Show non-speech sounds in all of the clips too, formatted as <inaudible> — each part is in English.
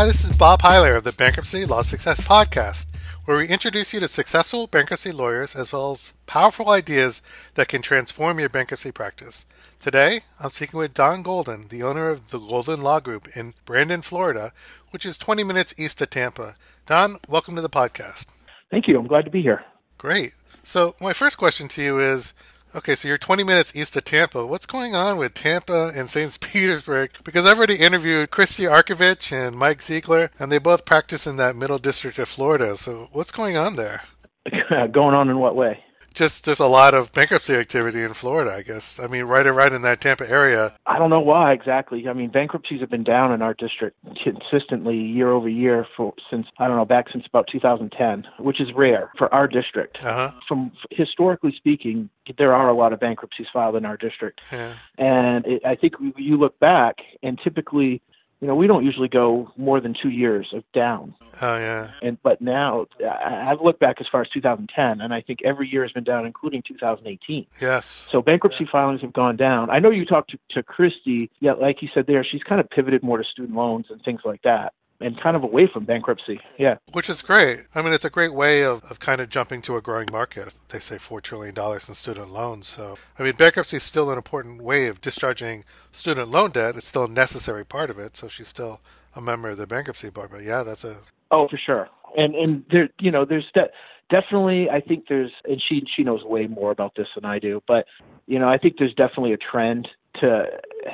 Hi, this is Bob Heiler of the Bankruptcy Law Success Podcast, where we introduce you to successful bankruptcy lawyers as well as powerful ideas that can transform your bankruptcy practice. Today, I'm speaking with Don Golden, the owner of the Golden Law Group in Brandon, Florida, which is 20 minutes east of Tampa. Don, welcome to the podcast. Thank you. I'm glad to be here. Great. So, my first question to you is okay, so you're 20 minutes east of Tampa. What's going on with Tampa and St. <laughs> Petersburg? Because I've already interviewed Christy Arkovich and Mike Ziegler, and they both practice in that middle district of Florida. So, what's going on there? <laughs> going on in what way? Just there's a lot of bankruptcy activity in Florida, I guess. I mean, right right in that Tampa area. I don't know why exactly. I mean, bankruptcies have been down in our district consistently year over year for since I don't know back since about 2010, which is rare for our district. Uh-huh. From historically speaking, there are a lot of bankruptcies filed in our district, yeah. and it, I think you look back and typically you know, we don't usually go more than two years of down. Oh yeah. And but now I've looked back as far as 2010, and I think every year has been down, including 2018. Yes. So bankruptcy filings have gone down. I know you talked to, to Christy. Yeah, like you said there, she's kind of pivoted more to student loans and things like that and kind of away from bankruptcy. Yeah. Which is great. I mean, it's a great way of, of kind of jumping to a growing market. They say $4 trillion in student loans. So, I mean, bankruptcy is still an important way of discharging student loan debt. It's still a necessary part of it. So she's still a member of the bankruptcy board. But yeah, that's a. Oh, for sure. And, and there, you know, there's that. Definitely, I think there's, and she she knows way more about this than I do. But you know, I think there's definitely a trend to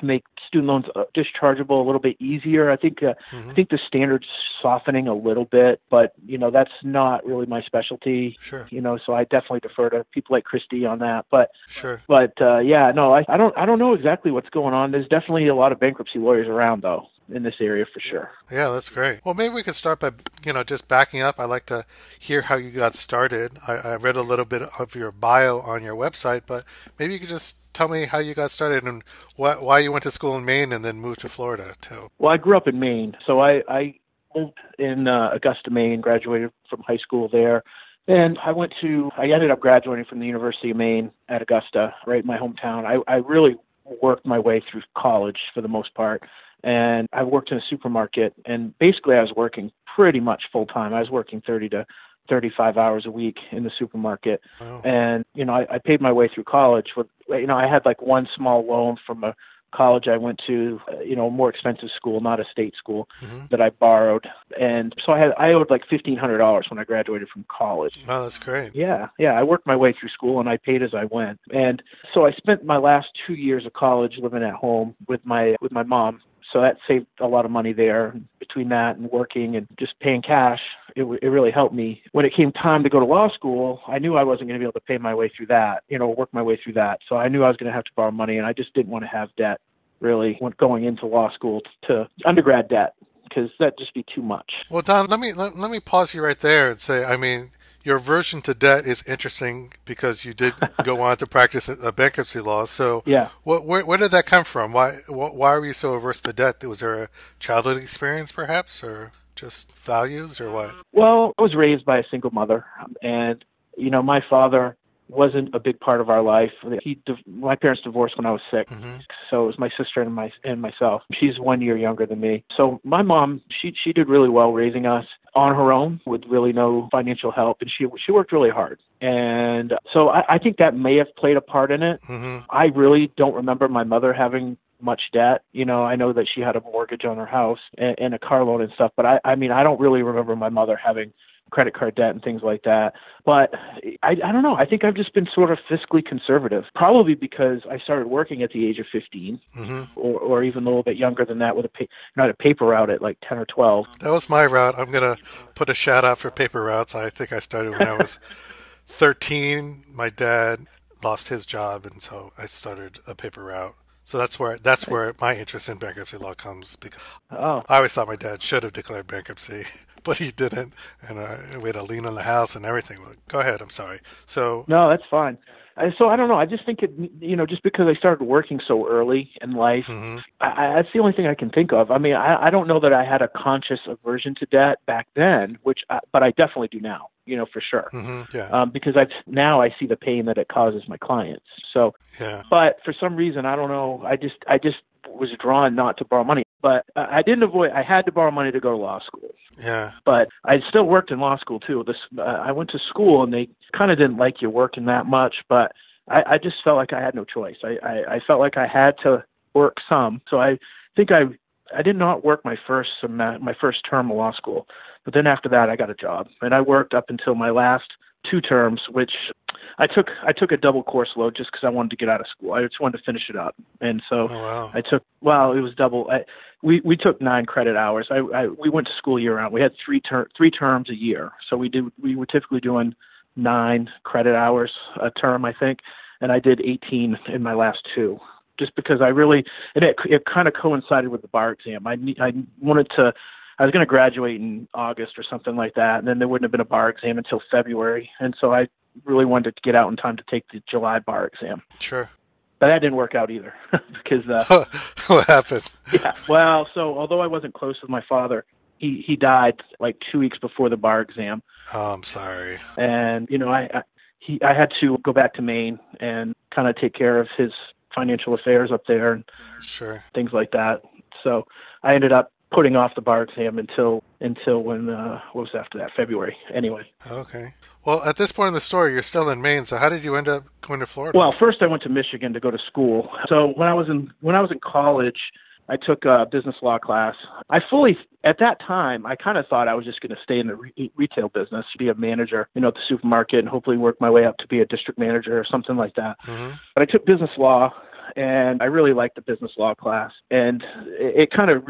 make student loans uh, dischargeable a little bit easier. I think uh, mm-hmm. I think the standards softening a little bit, but you know that's not really my specialty. Sure. You know, so I definitely defer to people like Christy on that. But sure. But uh, yeah, no, I, I don't I don't know exactly what's going on. There's definitely a lot of bankruptcy lawyers around though in this area for sure. Yeah, that's great. Well, maybe we could start by you know just backing up. I'd like to hear how you got started. I, I read a little bit of your bio on your website, but maybe you could just tell me how you got started and wh- why you went to school in Maine and then moved to Florida too. Well, I grew up in Maine, so I, I lived in uh, Augusta, Maine. Graduated from high school there. And I went to, I ended up graduating from the University of Maine at Augusta, right in my hometown. I, I really worked my way through college for the most part. And I worked in a supermarket, and basically I was working pretty much full time. I was working 30 to 35 hours a week in the supermarket. Wow. And, you know, I, I paid my way through college with, you know, I had like one small loan from a college I went to, uh, you know, a more expensive school, not a state school mm-hmm. that I borrowed. And so I had, I owed like $1,500 when I graduated from college. Wow, that's great. Yeah. Yeah. I worked my way through school and I paid as I went. And so I spent my last two years of college living at home with my, with my mom so that saved a lot of money there. Between that and working and just paying cash, it, it really helped me. When it came time to go to law school, I knew I wasn't going to be able to pay my way through that, you know, work my way through that. So I knew I was going to have to borrow money, and I just didn't want to have debt really going into law school to undergrad debt because that'd just be too much. Well, Don, let me let, let me pause you right there and say, I mean, your aversion to debt is interesting because you did <laughs> go on to practice a bankruptcy law. So, yeah, what, where, where did that come from? Why why were you so averse to debt? Was there a childhood experience, perhaps, or just values, or what? Well, I was raised by a single mother, and you know, my father wasn't a big part of our life. He, my parents divorced when I was 6 mm-hmm. so it was my sister and my and myself. She's one year younger than me. So my mom, she she did really well raising us on her own with really no financial help, and she she worked really hard. And so I, I think that may have played a part in it. Mm-hmm. I really don't remember my mother having much debt. You know, I know that she had a mortgage on her house and, and a car loan and stuff, but I, I mean, I don't really remember my mother having credit card debt and things like that. But I, I don't know. I think I've just been sort of fiscally conservative, probably because I started working at the age of 15, mm-hmm. or, or even a little bit younger than that with a, pa- know, a paper route at like 10 or 12. That was my route. I'm going to put a shout out for paper routes. I think I started when I was <laughs> 13. My dad lost his job, and so I started a paper route. So that's where that's where my interest in bankruptcy law comes because oh. I always thought my dad should have declared bankruptcy, <laughs> but he didn't, and uh, we had a lien on the house and everything. Go ahead, I'm sorry. So no, that's fine. I, so I don't know. I just think it, you know, just because I started working so early in life, mm-hmm. I, that's the only thing I can think of. I mean, I, I don't know that I had a conscious aversion to debt back then, which, I, but I definitely do now. You know, for sure. Mm-hmm. Yeah. Um, because I've now I see the pain that it causes my clients. So, yeah. But for some reason, I don't know. I just, I just was drawn not to borrow money. But I didn't avoid. I had to borrow money to go to law school. Yeah. But I still worked in law school too. This uh, I went to school and they kind of didn't like you working that much, but I, I just felt like I had no choice. I, I I felt like I had to work some. So I think I I did not work my first sem- my first term of law school, but then after that I got a job and I worked up until my last two terms, which I took I took a double course load just because I wanted to get out of school. I just wanted to finish it up, and so Oh, wow. I took well, it was double. I, we we took nine credit hours. I, I we went to school year round. We had three ter- three terms a year, so we did we were typically doing nine credit hours a term, I think, and I did 18 in my last two. Just because I really and it it kind of coincided with the bar exam. I I wanted to. I was going to graduate in August or something like that, and then there wouldn't have been a bar exam until February, and so I really wanted to get out in time to take the July bar exam. Sure. But that didn't work out either <laughs> because uh, <laughs> what happened? yeah. Well, so although I wasn't close with my father, he he died like two weeks before the bar exam, Oh, I'm sorry. and you know I, I he I had to go back to Maine and kind of take care of his financial affairs up there and Sure. things like that. So I ended up putting off the bar exam until until when uh what was after that February anyway. Okay. Well, at this point in the story, you're still in Maine. So how did you end up going to Florida? Well, first I went to Michigan to go to school. So when I was in when I was in college, I took a business law class. I fully at that time I kind of thought I was just going to stay in the re- retail business, be a manager, you know, at the supermarket, and hopefully work my way up to be a district manager or something like that. hmm But I took business law, and I really liked the business law class, and it, it kind of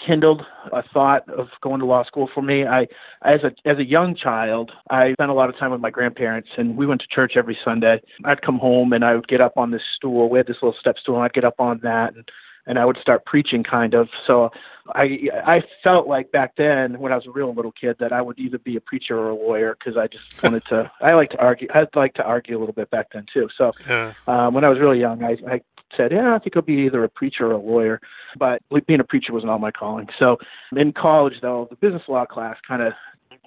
rekindled a thought of going to law school for me. I, as a as a young child, I spent a lot of time with my grandparents, and we went to church every Sunday. I'd come home and I would get up on this stool. We had this little step stool, and I'd get up on that and and I would start preaching kind of. So I I felt like back then when I was a real little kid that I would either be a preacher or a lawyer because I just <laughs> wanted to. I like to argue. I'd like to argue a little bit back then too. So Yeah. um, when I was really young, I, I said, yeah, I think I'll be either a preacher or a lawyer. But being a preacher was not my calling. So in college, though, the business law class kind of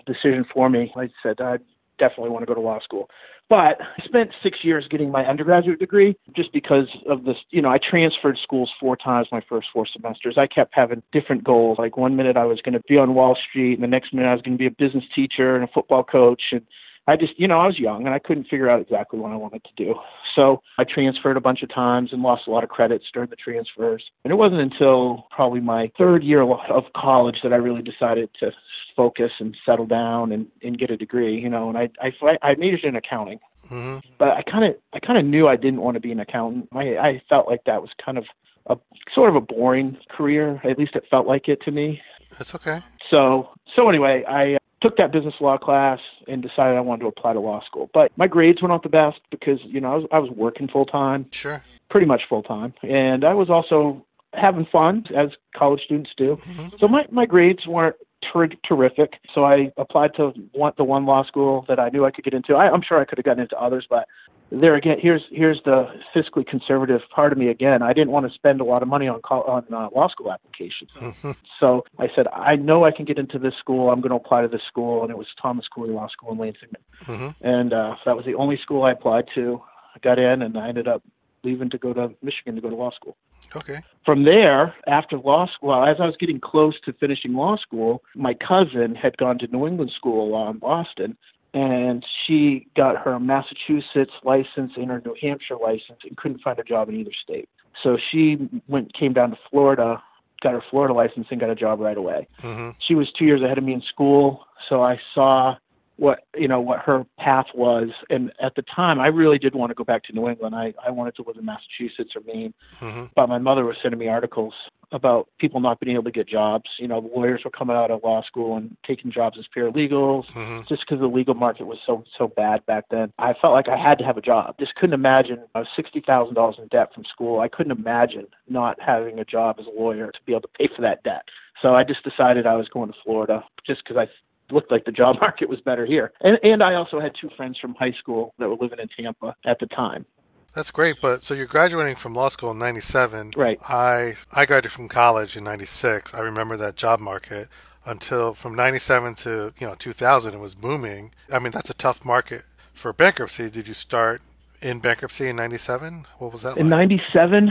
decision for me. I said I definitely want to go to law school. But I spent six years getting my undergraduate degree just because of this. You know, I transferred schools four times my first four semesters. I kept having different goals. Like one minute I was going to be on Wall Street, and the next minute I was going to be a business teacher and a football coach. And I just, you know, I was young and I couldn't figure out exactly what I wanted to do. So I transferred a bunch of times and lost a lot of credits during the transfers. And it wasn't until probably my third year of college that I really decided to focus and settle down and, and get a degree, you know, and I, I, I majored in accounting, hmm but I kind of, I kind of knew I didn't want to be an accountant. I, I felt like that was kind of a sort of a boring career. At least it felt like it to me. That's okay. So, so anyway, I took that business law class and decided I wanted to apply to law school. But my grades were not the best because, you know, I was, I was working full time, Sure. pretty much full time. And I was also having fun as college students do. Mhm. So my, my grades weren't ter- terrific. So I applied to one, the one law school that I knew I could get into. I, I'm sure I could have gotten into others, but there again, here's here's the fiscally conservative part of me again. I didn't want to spend a lot of money on col- on uh, law school applications. <laughs> So I said, I know I can get into this school. I'm going to apply to this school, and it was Thomas Cooley Law School in Lansing. Mhm. And uh, that was the only school I applied to. I got in, and I ended up leaving to go to Michigan to go to law school. Okay. From there, after law school, well, as I was getting close to finishing law school, my cousin had gone to New England School uh, in Boston, and she got her Massachusetts license and her New Hampshire license and couldn't find a job in either state. So she went came down to Florida, got her Florida license, and got a job right away hmm she was two years ahead of me in school, so I saw what you know what her path was. And at the time, I really did want to go back to New England. I I wanted to live in Massachusetts or Maine, hmm but my mother was sending me articles about people not being able to get jobs. You know, lawyers were coming out of law school and taking jobs as paralegals hmm just because the legal market was so so bad back then. I felt like I had to have a job. Just couldn't imagine. I was sixty thousand dollars in debt from school. I couldn't imagine not having a job as a lawyer to be able to pay for that debt. So I just decided I was going to Florida just because I looked like the job <laughs> market was better here. And and I also had two friends from high school that were living in Tampa at the time. That's great. But so you're graduating from law school in '97. Right. I I graduated from college in '96. I remember that job market until from '97 to you know 2000. It was booming. I mean, that's a tough market for bankruptcy. Did you start in bankruptcy in '97? What was that like In like? '97,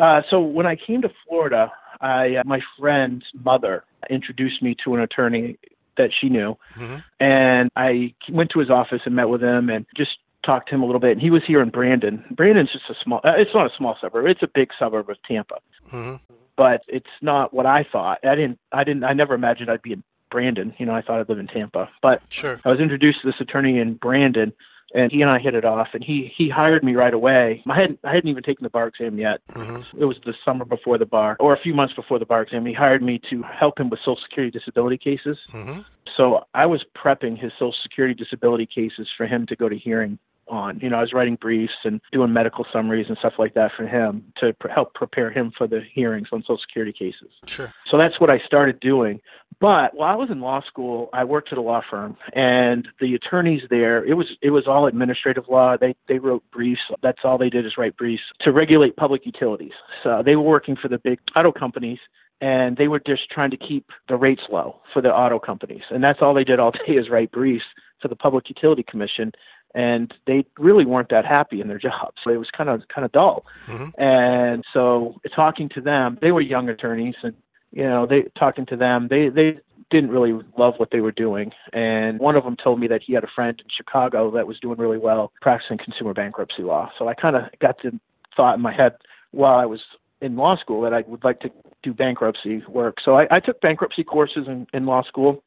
Uh, so when I came to Florida, I uh, my friend's mother introduced me to an attorney that she knew, hmm and I went to his office and met with him and just talked to him a little bit. And he was here in Brandon. Brandon's just a small. Uh, it's not a small suburb. It's a big suburb of Tampa, hmm but it's not what I thought. I didn't. I didn't. I never imagined I'd be in Brandon. You know, I thought I'd live in Tampa, but Sure. I was introduced to this attorney in Brandon, and he and I hit it off. And he he hired me right away. I hadn't I hadn't even taken the bar exam yet. hmm It was the summer before the bar, or a few months before the bar exam. He hired me to help him with Social Security disability cases. hmm So I was prepping his Social Security disability cases for him to go to hearing on. You know, I was writing briefs and doing medical summaries and stuff like that for him to pr- help prepare him for the hearings on Social Security cases. Sure. So that's what I started doing. But while I was in law school, I worked at a law firm, and the attorneys there, it was it was all administrative law. They they wrote briefs. That's all they did is write briefs to regulate public utilities. So they were working for the big auto companies, and they were just trying to keep the rates low for the auto companies. And that's all they did all <laughs> day is write briefs for the Public Utility Commission. And they really weren't that happy in their jobs. So it was kind of kind of dull. hmm And so talking to them, they were young attorneys and you know, they talking to them, they they didn't really love what they were doing. And one of them told me that he had a friend in Chicago that was doing really well practicing consumer bankruptcy law. So I kind of got the thought in my head while I was in law school that I would like to do bankruptcy work. So I, I took bankruptcy courses in, in law school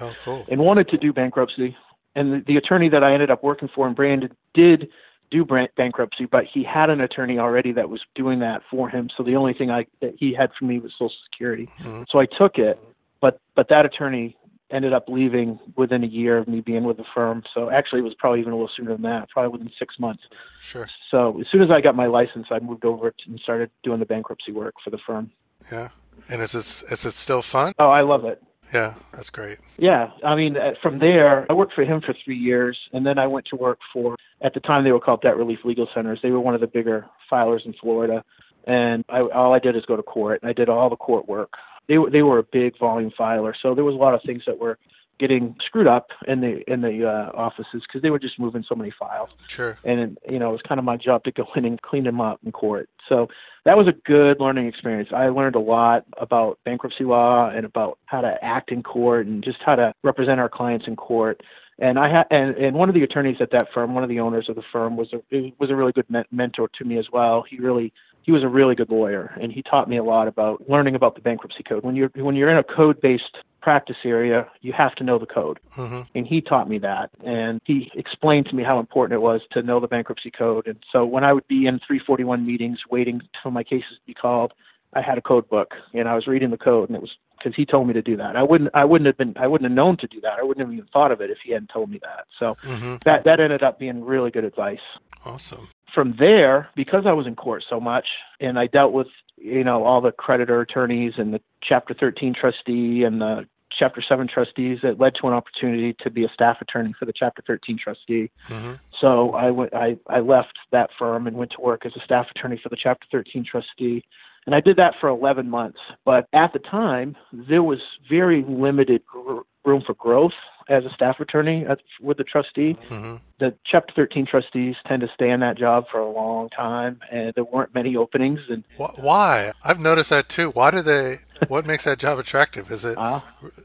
Oh, cool. and wanted to do bankruptcy. And the, the attorney that I ended up working for in Brandon did do bankruptcy, but he had an attorney already that was doing that for him. So the only thing I that he had for me was Social Security. Mhm. So I took it, but but that attorney ended up leaving within a year of me being with the firm. So actually, it was probably even a little sooner than that, probably within six months. Sure. So as soon as I got my license, I moved over and started doing the bankruptcy work for the firm. Yeah. And is this is it still fun? Oh, I love it. Yeah, that's great. Yeah, I mean, uh, from there, I worked for him for three years, and then I went to work for. At the time, they were called Debt Relief Legal Centers. They were one of the bigger filers in Florida, and I, all I did is go to court. I did all the court work. They were they were a big volume filer, so there was a lot of things that were getting screwed up in the in the uh, offices because they were just moving so many files Sure. and you know it was kind of my job to go <laughs> in and clean them up in court. So that was a good learning experience. I learned a lot about bankruptcy law and about how to act in court and just how to represent our clients in court. And I had and, and one of the attorneys at that firm, one of the owners of the firm, was a was a really good men- mentor to me as well. He really he was a really good lawyer, and he taught me a lot about learning about the bankruptcy code. When you're when you're in a code based practice area, you have to know the code hmm and he taught me that and he explained to me how important it was to know the bankruptcy code and so when i would be in 341 meetings waiting for my cases to be called i had a code book and i was reading the code and it was because he told me to do that i wouldn't i wouldn't have been i wouldn't have known to do that i wouldn't have even thought of it if he hadn't told me that so hmm that that ended up being really good advice Awesome. from there, because I was in court so much and I dealt with, you know, all the creditor attorneys and the Chapter 13 trustee and the Chapter 7 trustees, it led to an opportunity to be a staff attorney for the Chapter 13 trustee. hmm So I went, I, I left that firm and went to work as a staff attorney for the Chapter 13 trustee. And I did that for 11 months. But at the time, there was very limited gr- room for growth as a staff attorney at, with the trustee hmm the chapter 13 trustees tend to stay in that job for a long time and there weren't many openings and Wh- Why? I've noticed that too. Why do they? What makes that job attractive? Is it uh,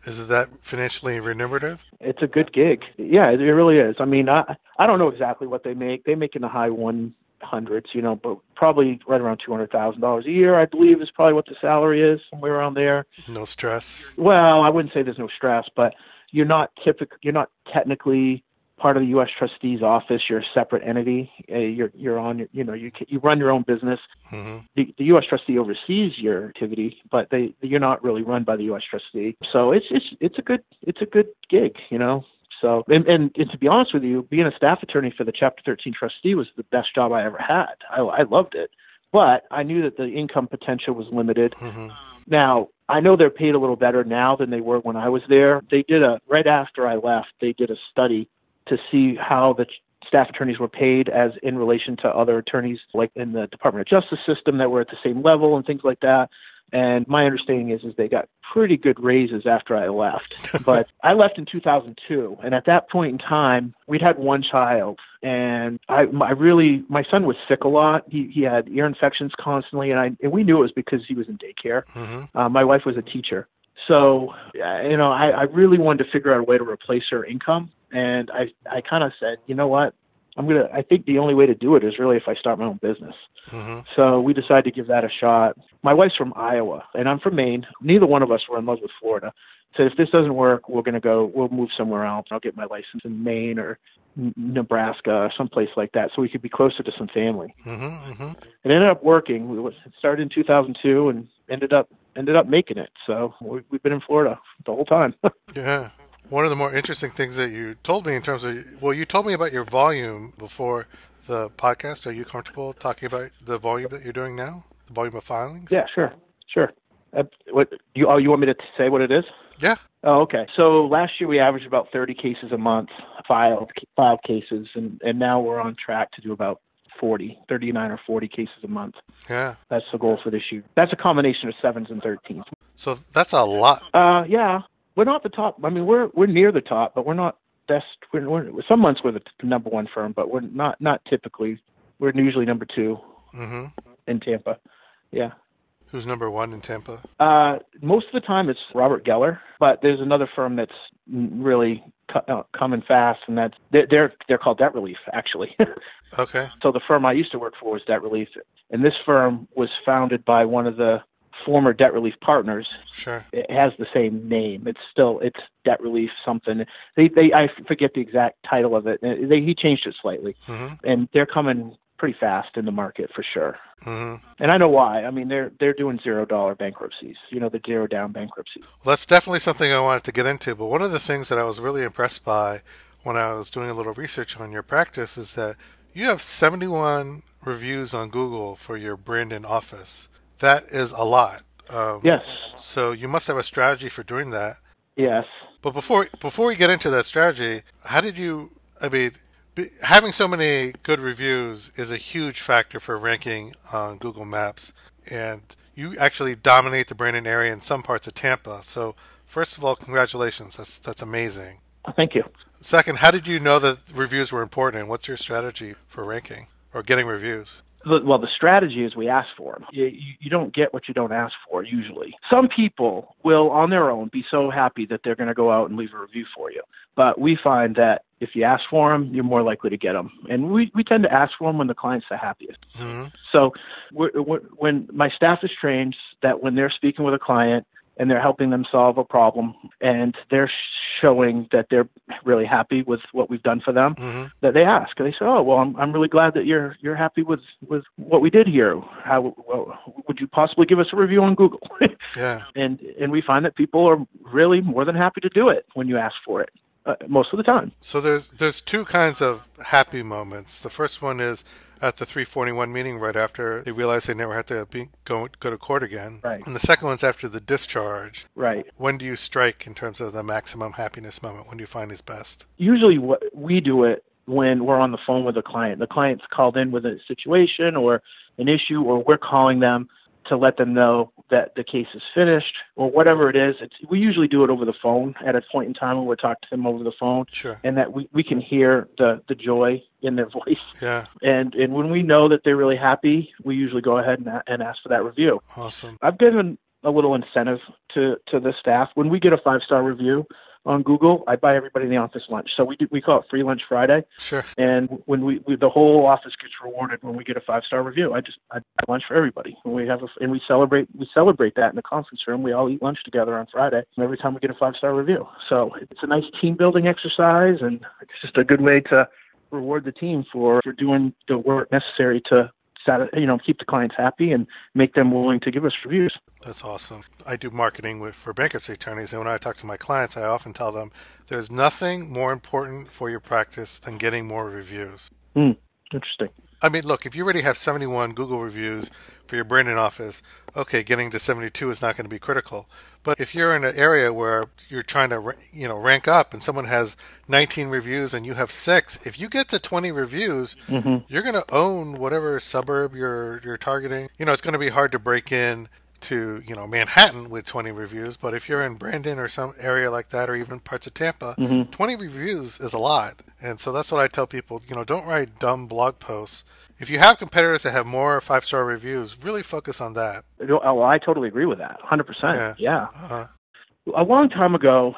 is it that financially remunerative? it's a good gig yeah it really is i mean i i don't know exactly what they make they make in the high one hundreds you know but probably right around two hundred thousand dollars a year i believe is probably what the salary is somewhere around there No stress. well i wouldn't say there's no stress but you're not typical you're not technically part of the U.S. trustee's office. You're a separate entity. Uh, you're you're on. You know, you you run your own business. hmm the, the U.S. trustee oversees your activity, but they you're not really run by the U.S. trustee. So it's it's it's a good it's a good gig, you know. So and, and and to be honest with you, being a staff attorney for the Chapter 13 trustee was the best job I ever had. I, I loved it, but I knew that the income potential was limited. hmm Now I know they're paid a little better now than they were when I was there. They did a right after I left. They did a study to see how the staff attorneys were paid as in relation to other attorneys like in the Department of Justice system that were at the same level and things like that. And my understanding is is they got pretty good raises after I left. <laughs> But I left in 2002, and at that point in time, we'd had one child, and I, I really, my son was sick a lot. He he had ear infections constantly, and I and we knew it was because he was in daycare. Mm-hmm. Uh, my wife was a teacher, so uh, you know, I, I really wanted to figure out a way to replace her income, and I I kind of said, you know what, I'm gonna. I think the only way to do it is really if I start my own business. Mm-hmm. So we decided to give that a shot. My wife's from Iowa, and I'm from Maine. Neither one of us were in love with Florida. So if this doesn't work, we're gonna go. We'll move somewhere else. I'll get my license in Maine or N- Nebraska or someplace like that, so we could be closer to some family. Mm-hmm. Mm-hmm. It ended up working. We was- it started in 2002 and ended up ended up making it. So we, we've been in Florida the whole time. <laughs> Yeah. One of the more interesting things that you told me in terms of, well, you told me about your volume before the podcast. Are you comfortable talking about the volume that you're doing now? The volume of filings? yeah, sure, sure. Uh, what you? Oh, you want me to say what it is? Yeah. Oh, okay. So last year we averaged about 30 cases a month, filed filed cases, and and now we're on track to do about 40, 39 or 40 cases a month. Yeah. That's the goal for this year. That's a combination of sevens and 13s. So that's a lot. Uh, yeah, we're not the top. I mean, we're we're near the top, but we're not best. We're, we're some months we're the number one firm, but we're not not typically. We're usually number two Mm-hmm. in Tampa. Yeah. Who's number one in Tampa? Uh, most of the time it's Robert Geller, but there's another firm that's really co- uh, coming fast, and that's they're they're, they're called Debt Relief actually. Okay. <laughs> so the firm I used to work for was Debt Relief, and this firm was founded by one of the former Debt Relief partners. Sure. It has the same name. It's still it's Debt Relief something. They they I forget the exact title of it. Uh, They, he changed it slightly, Mm-hmm. and they're coming pretty fast in the market for sure. Mm-hmm. And I know why. I mean, they're they're doing zero dollar bankruptcies. You know, the zero down bankruptcies. Well, that's definitely something I wanted to get into. But one of the things that I was really impressed by when I was doing a little research on your practice is that you have 71 reviews on Google for your Brandon office. That is a lot. Um, Yes, So you must have a strategy for doing that. yes. But before before we get into that strategy, how did you? I mean, be, having so many good reviews is a huge factor for ranking on Google Maps, and you actually dominate the Brandon area in some parts of Tampa. So, first of all, congratulations. That's that's amazing. Thank you. Second, how did you know that reviews were important? And what's your strategy for ranking or getting reviews? The- Well, the strategy is we ask for them. You, you, don't get what you don't ask for usually. Some people will, on their own, be so happy that they're going to go out and leave a review for you. But we find that if you ask for them, you're more likely to get them. And we, we tend to ask for them when the client's the happiest. hmm So we're, we're, when my staff is trained that when they're speaking with a client and they're helping them solve a problem and they're showing that they're really happy with what we've done for them, hmm that they ask. They say, "Oh, well, I'm I'm really glad that you're you're happy with with what we did here. How well, would you possibly give us a review on Google?" <laughs> Yeah. and and we find that people are really more than happy to do it when you ask for it. Uh, most of the time. So there's there's two kinds of happy moments. The first one is at the 341 meeting right after they realize they never have to be, go go to court again. Right. And the second one's after the discharge. Right. When do you strike in terms of the maximum happiness moment? When do you find is best? usually what we do it when we're on the phone with a client. The client's called in with a situation or an issue, or we're calling them to let them know that the case is finished or whatever it is. It's, we usually do it over the phone at a point in time when we're talking to them over the phone, Sure. and that we, we can hear the the joy in their <laughs> voice. Yeah. And and when we know that they're really happy, we usually go ahead and, and ask for that review. Awesome. I've given a little incentive to to the staff when we get a five star review on Google. I buy everybody in the office lunch, so we do we call it Free Lunch Friday. Sure. And when we, we the whole office gets rewarded when we get a five star review. I just I buy lunch for everybody. And we have a, and we celebrate we celebrate that in the conference room. We all eat lunch together on Friday every time we get a five star review. So it's a nice team building exercise, and it's just a good way to reward the team for for doing the work necessary to you know keep the clients happy and make them willing to give us reviews. That's awesome. I do marketing with for bankruptcy attorneys, and when I talk to my clients, I often tell them there's nothing more important for your practice than getting more reviews. Hmm. Interesting. I mean, look, if you already have 71 Google reviews for your Brandon office, okay, getting to 72 is not going to be critical. But if you're in an area where you're trying to, you know, rank up and someone has 19 reviews and you have six, if you get to 20 reviews, hmm you're going to own whatever suburb you're you're targeting. You know, it's going to be hard to break in to you know Manhattan with 20 reviews, but if you're in Brandon or some area like that, or even parts of Tampa, Mhm. 20 reviews is a lot. And so that's what I tell people. You know, don't write dumb blog posts. If you have competitors that have more five star reviews, really focus on that. Oh, well, I totally agree with that. 100%. Yeah. yeah. Uh, a long time ago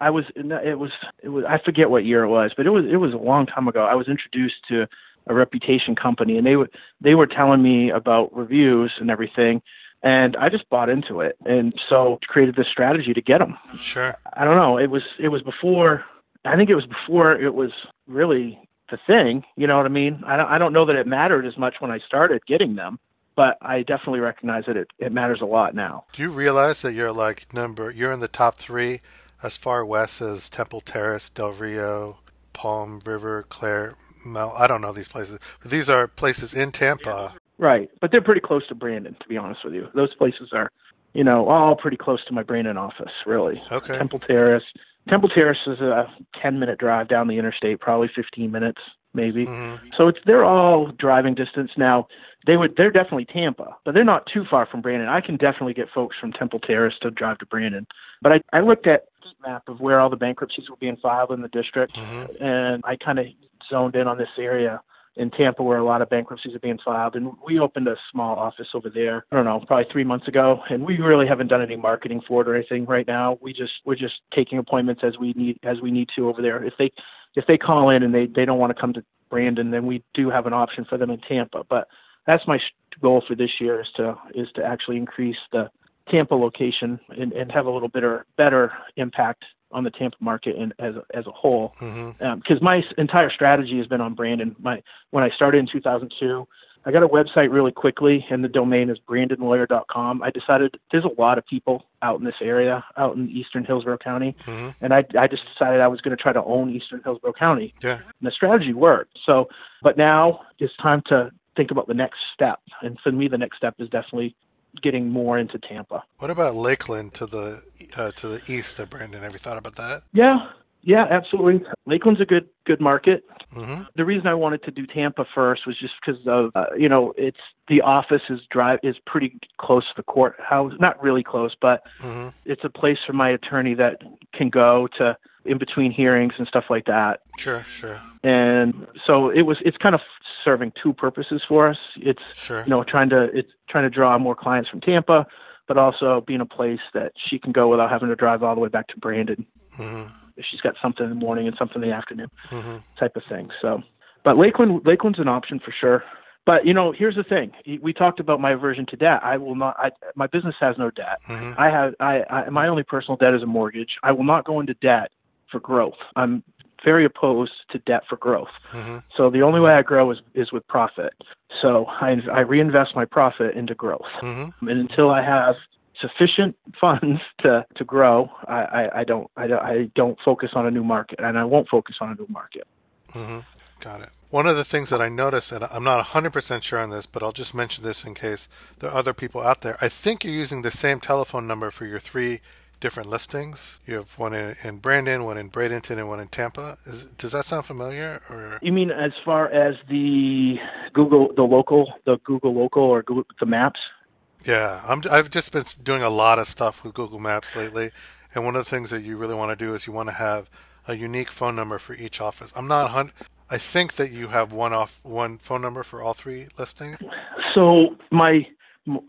i was it was it was i forget what year it was but it was it was a long time ago i was introduced to a reputation company and they were they were telling me about reviews and everything and i just bought into it and so created this strategy to get them sure. i don't know it was it was before i think it was before it was really the thing you know what i mean i don't i don't know that it mattered as much when i started getting them but i definitely recognize that it it matters a lot now Do you realize that you're like number, you're in the top three as far west as Temple Terrace, Del Rio, Palm River, Clair, Mel. I don't know these places, but these are places in Tampa. Right, but they're pretty close to Brandon, to be honest with you. Those places are, you know, all pretty close to my Brandon office, really. Okay. Temple Terrace. Temple Terrace is a 10 minute drive down the interstate, probably 15 minutes, maybe. Mhm. So it's they're all driving distance now. They would they're definitely Tampa, but they're not too far from Brandon. I can definitely get folks from Temple Terrace to drive to Brandon. But I I looked at map of where all the bankruptcies were being filed in the district Mhm. and I kind of zoned in on this area in Tampa where a lot of bankruptcies are being filed. And we opened a small office over there. I don't know, probably three months ago, and we really haven't done any marketing for it or anything right now. We just we're just taking appointments as we need as we need to over there. If they if they call in and they they don't want to come to Brandon, then we do have an option for them in Tampa. But that's my goal for this year is to is to actually increase the Tampa location and, and have a little better better impact on the Tampa market and as a, as a whole because my entire strategy has been on Brandon. My when I started in 2002, I got a website really quickly, and the domain is brandonlawyer.com. I decided there's a lot of people out in this area, out in Eastern Hillsborough County, Mhm. and I I just decided I was going to try to own Eastern Hillsborough County, Yeah. and the strategy worked. So, but now it's time to think about the next step, and for me, the next step is definitely getting more into Tampa. What about Lakeland to the uh, to the east of Brandon? Have you thought about that? Yeah, yeah, absolutely. Lakeland's a good good market. hmm the reason I wanted to do Tampa first was just because of uh, you know it's the office is drive is pretty close to the courthouse, not really close, but hmm it's a place for my attorney that can go to in between hearings and stuff like that. Sure, sure, And so it was it's kind of serving two purposes for us. It's sure. you know trying to it's trying to draw more clients from Tampa, but also being a place that she can go without having to drive all the way back to Brandon. hmm If she's got something in the morning and something in the afternoon hmm type of thing. So, but Lakeland, Lakeland's an option for sure. But you know, here's the thing: we talked about my aversion to debt. I will not. I, my business has no debt. hmm I have. I, I my only personal debt is a mortgage. I will not go into debt for growth. I'm very opposed to debt for growth. hmm So the only way I grow is is with profit. So I I reinvest my profit into growth. hmm And until I have sufficient funds <laughs> to to grow, I, I, I don't I, don't- I don't focus on a new market, and I won't focus on a new market. hmm Got it. One of the things that I noticed, and I'm not 100% sure on this, but I'll just mention this in case there are other people out there. I think you're using the same telephone number for your three different listings. You have one in, in Brandon, one in Bradenton, and one in Tampa. Is, does that sound familiar? Or You mean as far as the Google, the local, the Google local or Google, the maps? yeah, I'm, I've just been doing a lot of stuff with Google Maps lately, and one of the things that you really want to do is you want to have a unique phone number for each office. I'm not 100. I think that you have one off one phone number for all three listings. So my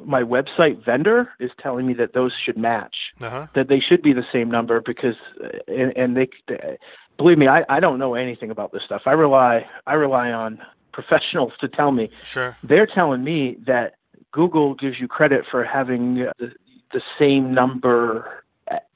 my website vendor is telling me that those should match. Uh huh. That they should be the same number because, and, and they, they, believe me, I, I don't know anything about this stuff. I rely I rely on professionals to tell me. Sure. They're telling me that Google gives you credit for having the, the same number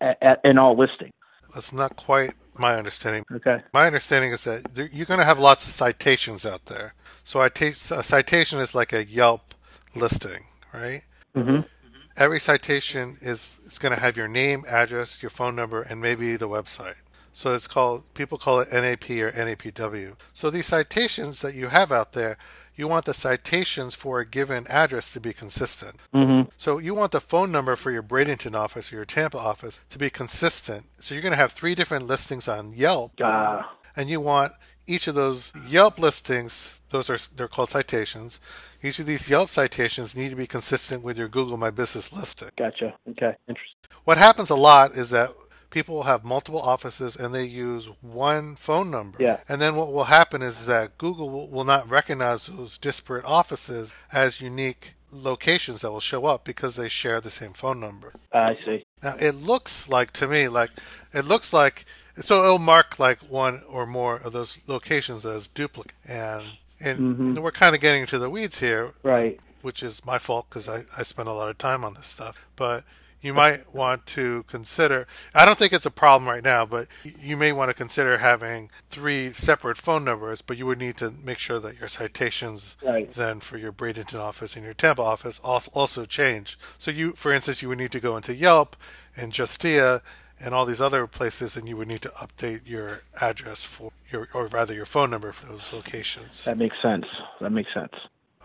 at, at, in all listings. That's not quite my understanding. Okay. My understanding is that you're going to have lots of citations out there. So I take a citation is like a Yelp listing, right? Mm-hmm. Every citation is it's going to have your name, address, your phone number, and maybe the website. So it's called people call it NAP or NAPW. So these citations that you have out there, you want the citations for a given address to be consistent. Mm-hmm. So you want the phone number for your Bradenton office or your Tampa office to be consistent. So you're going to have three different listings on Yelp Uh, and you want each of those Yelp listings, those are they're called citations. Each of these Yelp citations need to be consistent with your Google My Business listing. Gotcha. Okay. Interesting. What happens a lot is that people will have multiple offices and they use one phone number. Yeah. And then what will happen is that Google will, will not recognize those disparate offices as unique locations that will show up because they share the same phone number. I see. Now it looks like to me like it looks like so it'll mark like one or more of those locations as duplicate and and Mhm. we're kind of getting into the weeds here Right. which is my fault because I, I spend a lot of time on this stuff. But you might want to consider, I don't think it's a problem right now, but you may want to consider having three separate phone numbers, but you would need to make sure that your citations Right. then for your Bradenton office and your Tampa office also change. So you, for instance, you would need to go into Yelp and Justia and all these other places and you would need to update your address for your, or rather your phone number for those locations. That makes sense. That makes sense.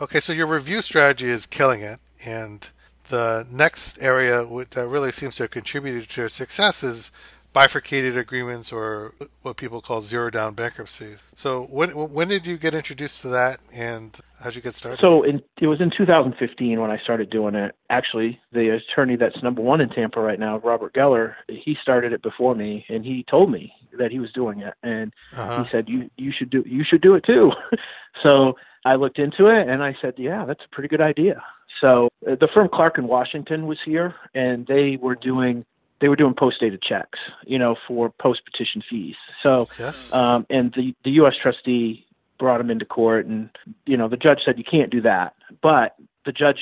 Okay, so your review strategy is killing it, and the next area that really seems to have contributed to your success is bifurcated agreements or what people call zero down bankruptcies. So when when did you get introduced to that, and how'd you get started? So in, it was in 2015 when I started doing it. Actually, the attorney that's number one in Tampa right now, Robert Geller, he started it before me, and he told me that he was doing it, and uh-huh. he said you you should do you should do it too. <laughs> so I looked into it, and I said, yeah, that's a pretty good idea. So uh, the firm Clark and Washington was here, and they were doing they were doing post dated checks, you know, for post petition fees. So Yes. um, and the the U.S. trustee brought him into court, and you know the judge said you can't do that, but the judge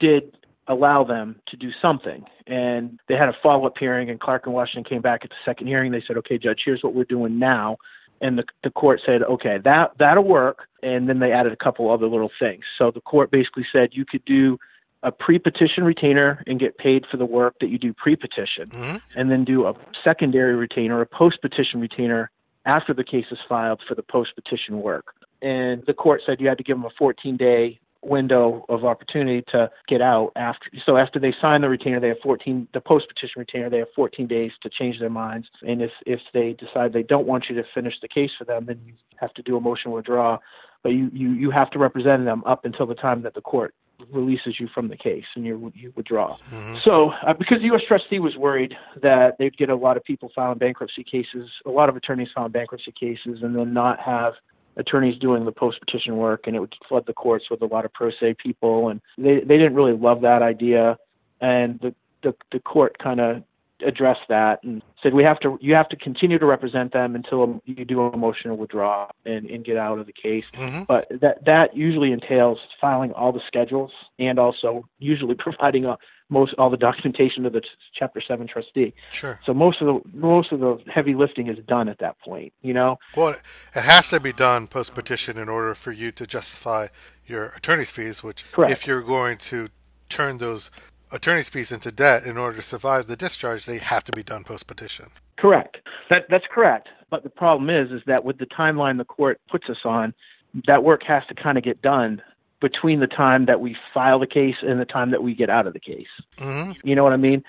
did allow them to do something, and they had a follow up hearing, and Clark and Washington came back at the second hearing. They said, okay, judge, here's what we're doing now. And the the court said, okay, that that'll work. And then they added a couple other little things. So the court basically said you could do a pre-petition retainer and get paid for the work that you do pre-petition. Hmm and then do a secondary retainer, a post petition retainer after the case is filed for the post petition work. And the court said you had to give them a 14 day window of opportunity to get out after so after they sign the retainer they have 14 the post petition retainer they have 14 days to change their minds. And if if they decide they don't want you to finish the case for them then you have to do a motion withdraw. But you you you have to represent them up until the time that the court releases you from the case and you you withdraw hmm so, uh, because the U.S. trustee was worried that they'd get a lot of people filing bankruptcy cases, a lot of attorneys filing bankruptcy cases, and then not have attorneys doing the post petition work, and it would flood the courts with a lot of pro se people, and they they didn't really love that idea, and the the, the court kind of addressed that and said we have to you have to continue to represent them until you do a motion to withdraw and, and get out of the case hmm but that that usually entails filing all the schedules and also usually <laughs> providing uh most all the documentation to the chapter 7 trustee Sure. so most of the most of the heavy lifting is done at that point you know Well, it has to be done post petition in order for you to justify your attorney's fees, which Correct. if you're going to turn those attorney's fees into debt in order to survive the discharge, they have to be done post petition. correct. That that's correct. But the problem is is that with the timeline the court puts us on that work has to kind of get done between the time that we file the case and the time that we get out of the case. Hmm you know what i mean?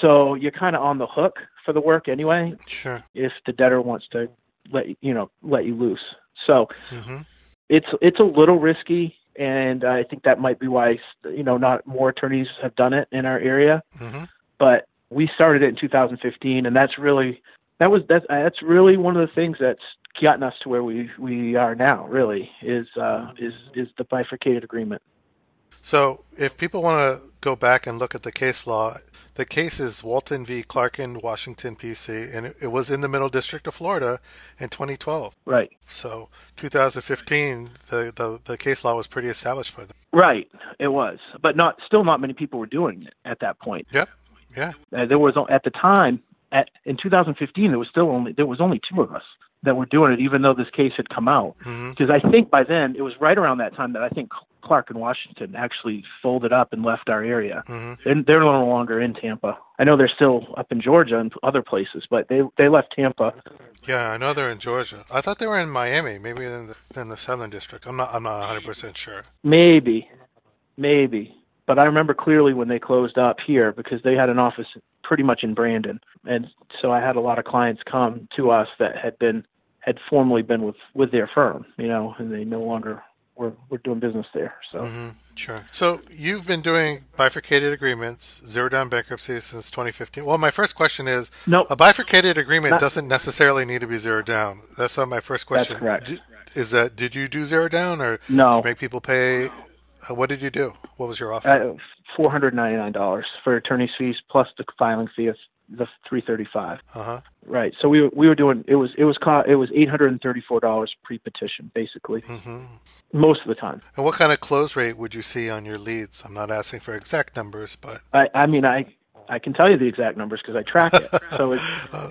So you're kind of on the hook for the work anyway. Sure. if the debtor wants to let you know let you loose. So hmm it's it's a little risky, and I think that might be why you know not more attorneys have done it in our area. hmm But we started it in 2015, and that's really that was that's that's really one of the things that's gotten us to where we we are now. Really is uh, is is the bifurcated agreement. So if people want to go back and look at the case law, the case is Walton v. Clark Clarkin, Washington, PC, and it, was in the Middle District of Florida in 2012. Right. So 2015, the, the, the case law was pretty established by then. Right. It was, but not still not many people were doing it at that point. Yep. Yeah. Uh, there was at the time at in 2015 there was still only there was only two of us that were doing it, even though this case had come out. hmm Because I think by then it was right around that time that I think Clark and Washington actually folded up and left our area. hmm They're, they're no longer in Tampa. I know they're still up in Georgia and other places, but they they left Tampa. Yeah, I know they're in Georgia. I thought they were in Miami, maybe in the, in the Southern District. I'm not. I'm not 100 percent sure. Maybe, maybe. But I remember clearly when they closed up here because they had an office pretty much in Brandon, and so I had a lot of clients come to us that had been had formerly been with with their firm, you know, and they no longer were were doing business there. So. Mm-hmm. Sure. So you've been doing bifurcated agreements, zero down bankruptcy since 2015. Well, my first question is, nope. a bifurcated agreement Not, doesn't necessarily need to be zero down. That's not my first question. That's correct. D- is that did you do zero down or no? make people pay? Uh, what did you do? What was your offer? Uh, Four hundred ninety nine dollars for attorney's fees plus the filing fee of the 335. Uh-huh. Right. So we we were doing it was it was co- it was $834 pre-petition basically. Mm-hmm. Most of the time. And what kind of close rate would you see on your leads? I'm not asking for exact numbers, but I I mean I I can tell you the exact numbers because I track it. <laughs> so it,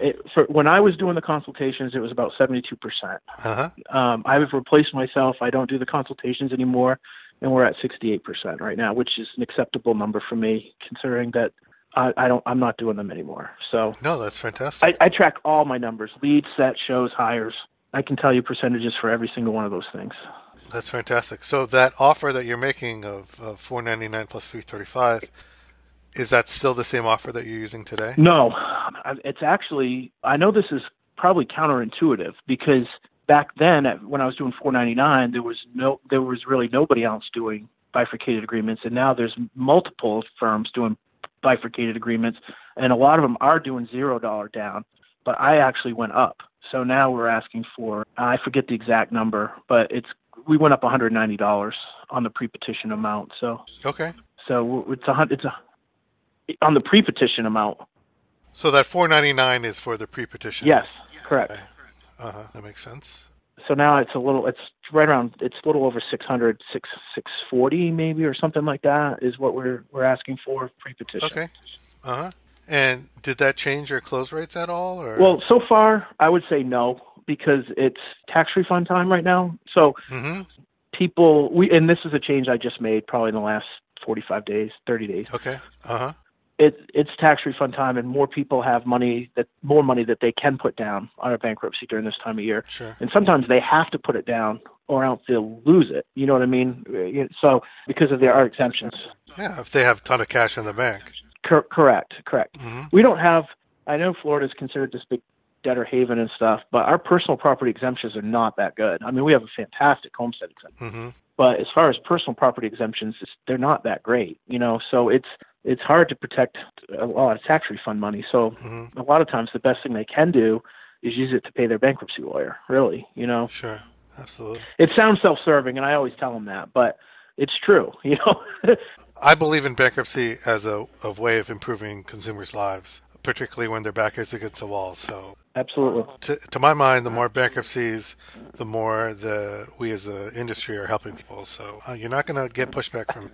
it, for when I was doing the consultations, it was about seventy-two percent. Uh-huh. Um, I've replaced myself. I don't do the consultations anymore, and we're at sixty-eight percent right now, which is an acceptable number for me, considering that I, I don't. I'm not doing them anymore. So no, that's fantastic. I, I track all my numbers: leads, set, shows, hires. I can tell you percentages for every single one of those things. That's fantastic. So that offer that you're making of, of 499 plus 335 is that still the same offer that you're using today? No, it's actually. I know this is probably counterintuitive because back then, when I was doing 499, there was no, there was really nobody else doing bifurcated agreements, and now there's multiple firms doing bifurcated agreements, and a lot of them are doing zero dollar down. But I actually went up, so now we're asking for I forget the exact number, but it's we went up $190 on the pre-petition amount. So okay, so it's a it's a on the pre-petition amount. So that 499 is for the pre-petition. Yes, correct. Okay. Uh huh. That makes sense. So now it's a little. It's right around. It's a little over 600, 6, 640 maybe or something like that is what we're we're asking for pre-petition. Okay. Uh huh. And did that change your close rates at all? Or? Well, so far I would say no because it's tax refund time right now. So mm-hmm. people, we and this is a change I just made probably in the last 45 days, 30 days. Okay. Uh huh it, it's tax refund time, and more people have money that more money that they can put down on a bankruptcy during this time of year. Sure. And sometimes they have to put it down, or else they'll lose it. You know what I mean? So because of there are exemptions. Yeah, if they have a ton of cash in the bank. Cor- correct. Correct. Mm-hmm. We don't have. I know Florida is considered this big debtor haven and stuff, but our personal property exemptions are not that good. I mean, we have a fantastic homestead exemption, mm-hmm. but as far as personal property exemptions, they're not that great. You know, so it's it's hard to protect a lot of tax refund money. So mm-hmm. a lot of times the best thing they can do is use it to pay their bankruptcy lawyer. Really, you know. Sure, absolutely. It sounds self-serving, and I always tell them that, but it's true. <laughs> You know. I believe in bankruptcy as a, a way of improving consumers' lives, particularly when their back is against the wall. So absolutely. To, to my mind, the more bankruptcies, the more the we as an industry are helping people. So uh, you're not going to get pushback from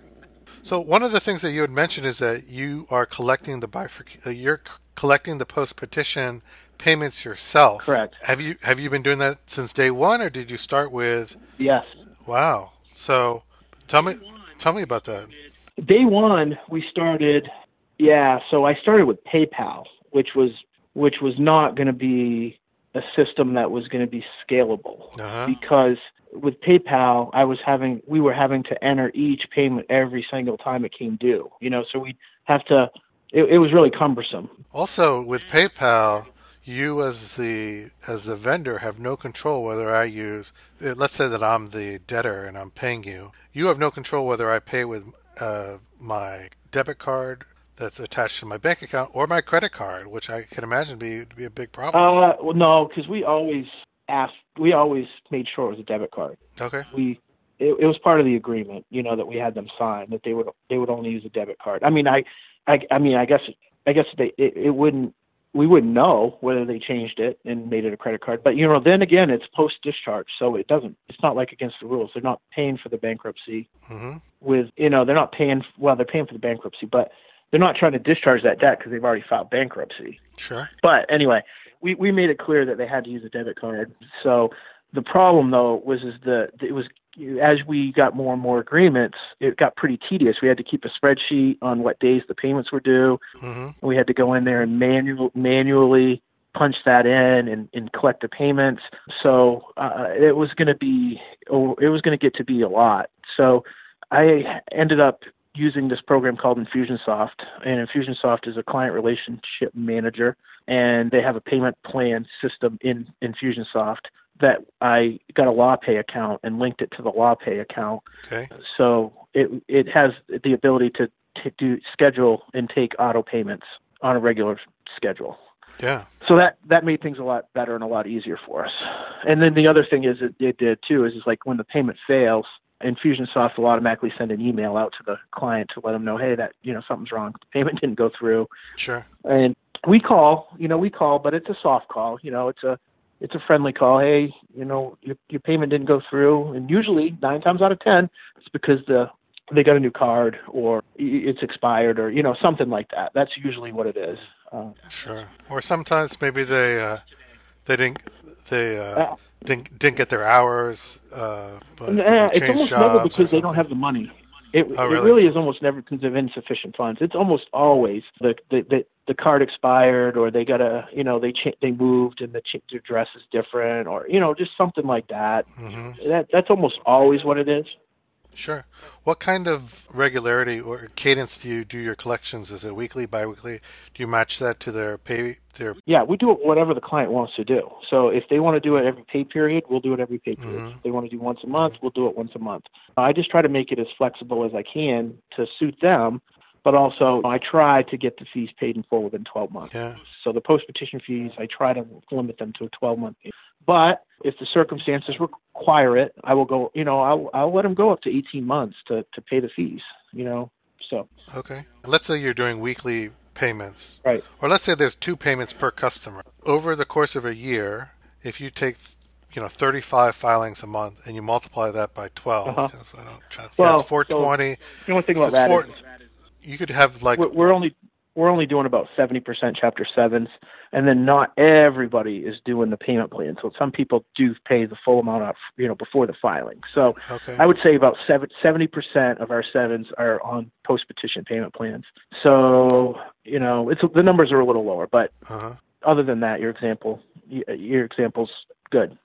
so one of the things that you had mentioned is that you are collecting the bifurc- uh, you're c- collecting the post petition payments yourself. Correct. Have you have you been doing that since day one, or did you start with? Yes. Wow. So tell me tell me about that. Day one, we started. Yeah. So I started with PayPal, which was which was not going to be a system that was going to be scalable uh-huh. because with PayPal, I was having we were having to enter each payment every single time it came due. You know, so we have to. It, it was really cumbersome. Also, with PayPal, you as the as the vendor have no control whether I use. Let's say that I'm the debtor and I'm paying you. You have no control whether I pay with uh, my debit card that's attached to my bank account or my credit card, which I can imagine be be a big problem. Uh, well, no, because we always asked we always made sure it was a debit card. Okay. We it, it was part of the agreement, you know, that we had them sign that they would they would only use a debit card. I mean, I I, I mean, I guess I guess they it, it wouldn't we wouldn't know whether they changed it and made it a credit card. But you know, then again, it's post discharge, so it doesn't. It's not like against the rules. They're not paying for the bankruptcy mm-hmm. with you know they're not paying. Well, they're paying for the bankruptcy, but they're not trying to discharge that debt because they've already filed bankruptcy. Sure. But anyway, we we made it clear that they had to use a debit card. So the problem though was is that it was as we got more and more agreements, it got pretty tedious. We had to keep a spreadsheet on what days the payments were due. Mm-hmm. We had to go in there and manual manually punch that in and, and collect the payments. So uh, it was going to be oh, it was going to get to be a lot. So I ended up using this program called Infusionsoft, and Infusionsoft is a client relationship manager, and they have a payment plan system in Infusionsoft that I got a LawPay account and linked it to the LawPay account. Okay. So it it has the ability to, to do schedule and take auto payments on a regular schedule. Yeah. So that that made things a lot better and a lot easier for us. And then the other thing is it, it did too is, is like when the payment fails, Infusionsoft will automatically send an email out to the client to let them know, hey, that you know something's wrong. The <laughs> payment didn't go through. Sure. And we call, you know, we call, but it's a soft call. You know, it's a it's a friendly call. Hey, you know, your, your payment didn't go through, and usually nine times out of ten, it's because the they got a new card or it's expired or you know something like that. That's usually what it is. Uh, sure. Or sometimes maybe they uh, they didn't they uh, uh, didn't didn't get their hours. Uh, but it's almost never because they don't have the money. It, oh, really? it really is almost never because of insufficient funds. It's almost always the the the, the card expired or they got a you know they cha- they moved and the, ch- the address is different or you know just something like that. Mm-hmm. That that's almost always what it is. Sure. What kind of regularity or cadence do you do your collections? Is it weekly, biweekly? Do you match that to their pay? Their yeah, we do it whatever the client wants to do. So if they want to do it every pay period, we'll do it every pay period. Mm-hmm. If they want to do once a month, we'll do it once a month. I just try to make it as flexible as I can to suit them, but also I try to get the fees paid in full within 12 months. Yeah. So the post petition fees, I try to limit them to a 12 month. But if the circumstances require it, I will go. You know, I'll I'll let them go up to 18 months to to pay the fees. You know, so. Okay. Let's say you're doing weekly payments. Right. Or let's say there's two payments per customer. Over the course of a year, if you take you know 35 filings a month and you multiply that by 12 uh-huh. I don't try well, yeah, 420 so the only thing about that four, is you could have like we're, only we're only doing about 70% chapter 7s and then not everybody is doing the payment plan. So some people do pay the full amount you know before the filing. So okay. i would say about 70% of our sevens are on post petition payment plans. So you know it's the numbers are a little lower but uh-huh. other than that your example your example's good.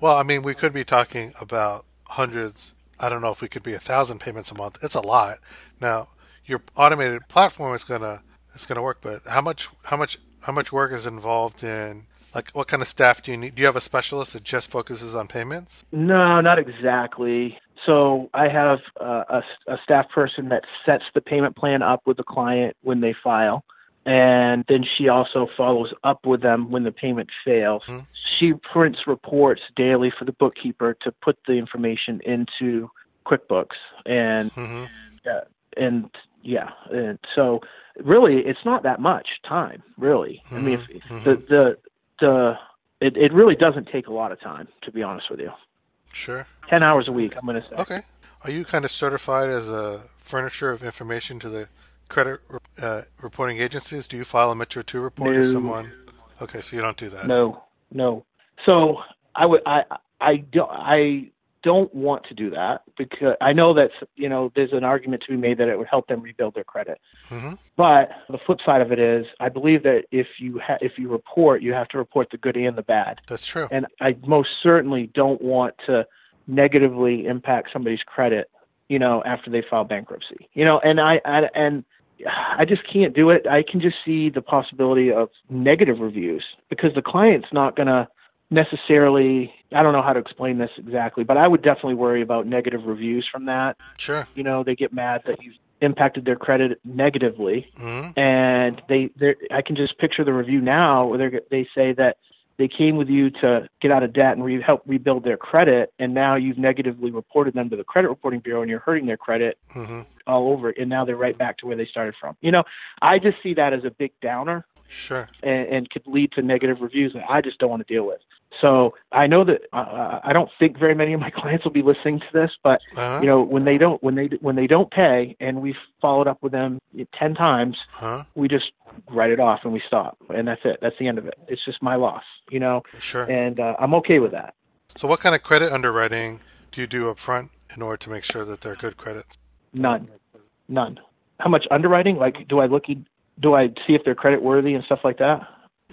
Well i mean we could be talking about hundreds. I don't know if we could be a thousand payments a month. It's a lot. Now your automated platform is gonna is gonna work. But how much how much how much work is involved in like what kind of staff do you need? Do you have a specialist that just focuses on payments? No, not exactly. So I have uh, a, a staff person that sets the payment plan up with the client when they file, and then she also follows up with them when the payment fails. Mm-hmm. She prints reports daily for the bookkeeper to put the information into QuickBooks, and mm-hmm. uh, and yeah, and so really it's not that much time really. Mm-hmm. i mean if, the the the it, it really doesn't take a lot of time to be honest with you. Sure. 10 hours a week i'm going to say. Okay. Are you kind of certified as a furnisher of information to the credit uh, reporting agencies? Do you file a metro 2 report no. if someone okay so you don't do that. No no. So i would i i don't i don't want to do that because I know that you know there's an argument to be made that it would help them rebuild their credit. Mm-hmm. But the flip side of it is, I believe that if you ha- if you report, you have to report the good and the bad. That's true. And I most certainly don't want to negatively impact somebody's credit, you know, after they file bankruptcy. You know, and I, I and I just can't do it. I can just see the possibility of negative reviews because the client's not going to necessarily I don't know how to explain this exactly, but I would definitely worry about negative reviews from that. Sure. You know, they get mad that you've impacted their credit negatively, mm-hmm. and they they I can just picture the review now where they they say that they came with you to get out of debt and re- help rebuild their credit, and now you've negatively reported them to the credit reporting bureau, and you're hurting their credit mm-hmm. all over, and now they're right back to where they started from. You know, I just see that as a big downer. Sure. And, and could lead to negative reviews that I just don't want to deal with. So I know that uh, I don't think very many of my <laughs> clients will be listening to this, but uh-huh. you know when they don't when they when they don't pay and we've followed up with them ten times, uh-huh. we just write it off and we stop, and that's it. That's the end of it. It's just my loss, you know. Sure. And uh, I'm okay with that. So, what kind of credit underwriting do you do up front in order to make sure that they're good credits? None, none. How much underwriting? Like, do I look? Do I see if they're credit worthy and stuff like that?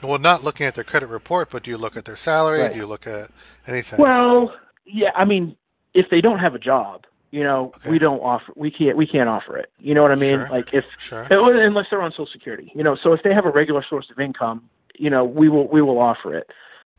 Well, not looking at their credit report, but do you look at their salary? Right. Do you look at anything? Well, yeah. I mean, if they don't have a job, you know, Okay. we don't offer. We can't. We can't offer it. You know what I mean? Sure. Like if Sure. <laughs> unless they're on Social Security, you know. So if they have a regular source of income, you know, we will we will offer it.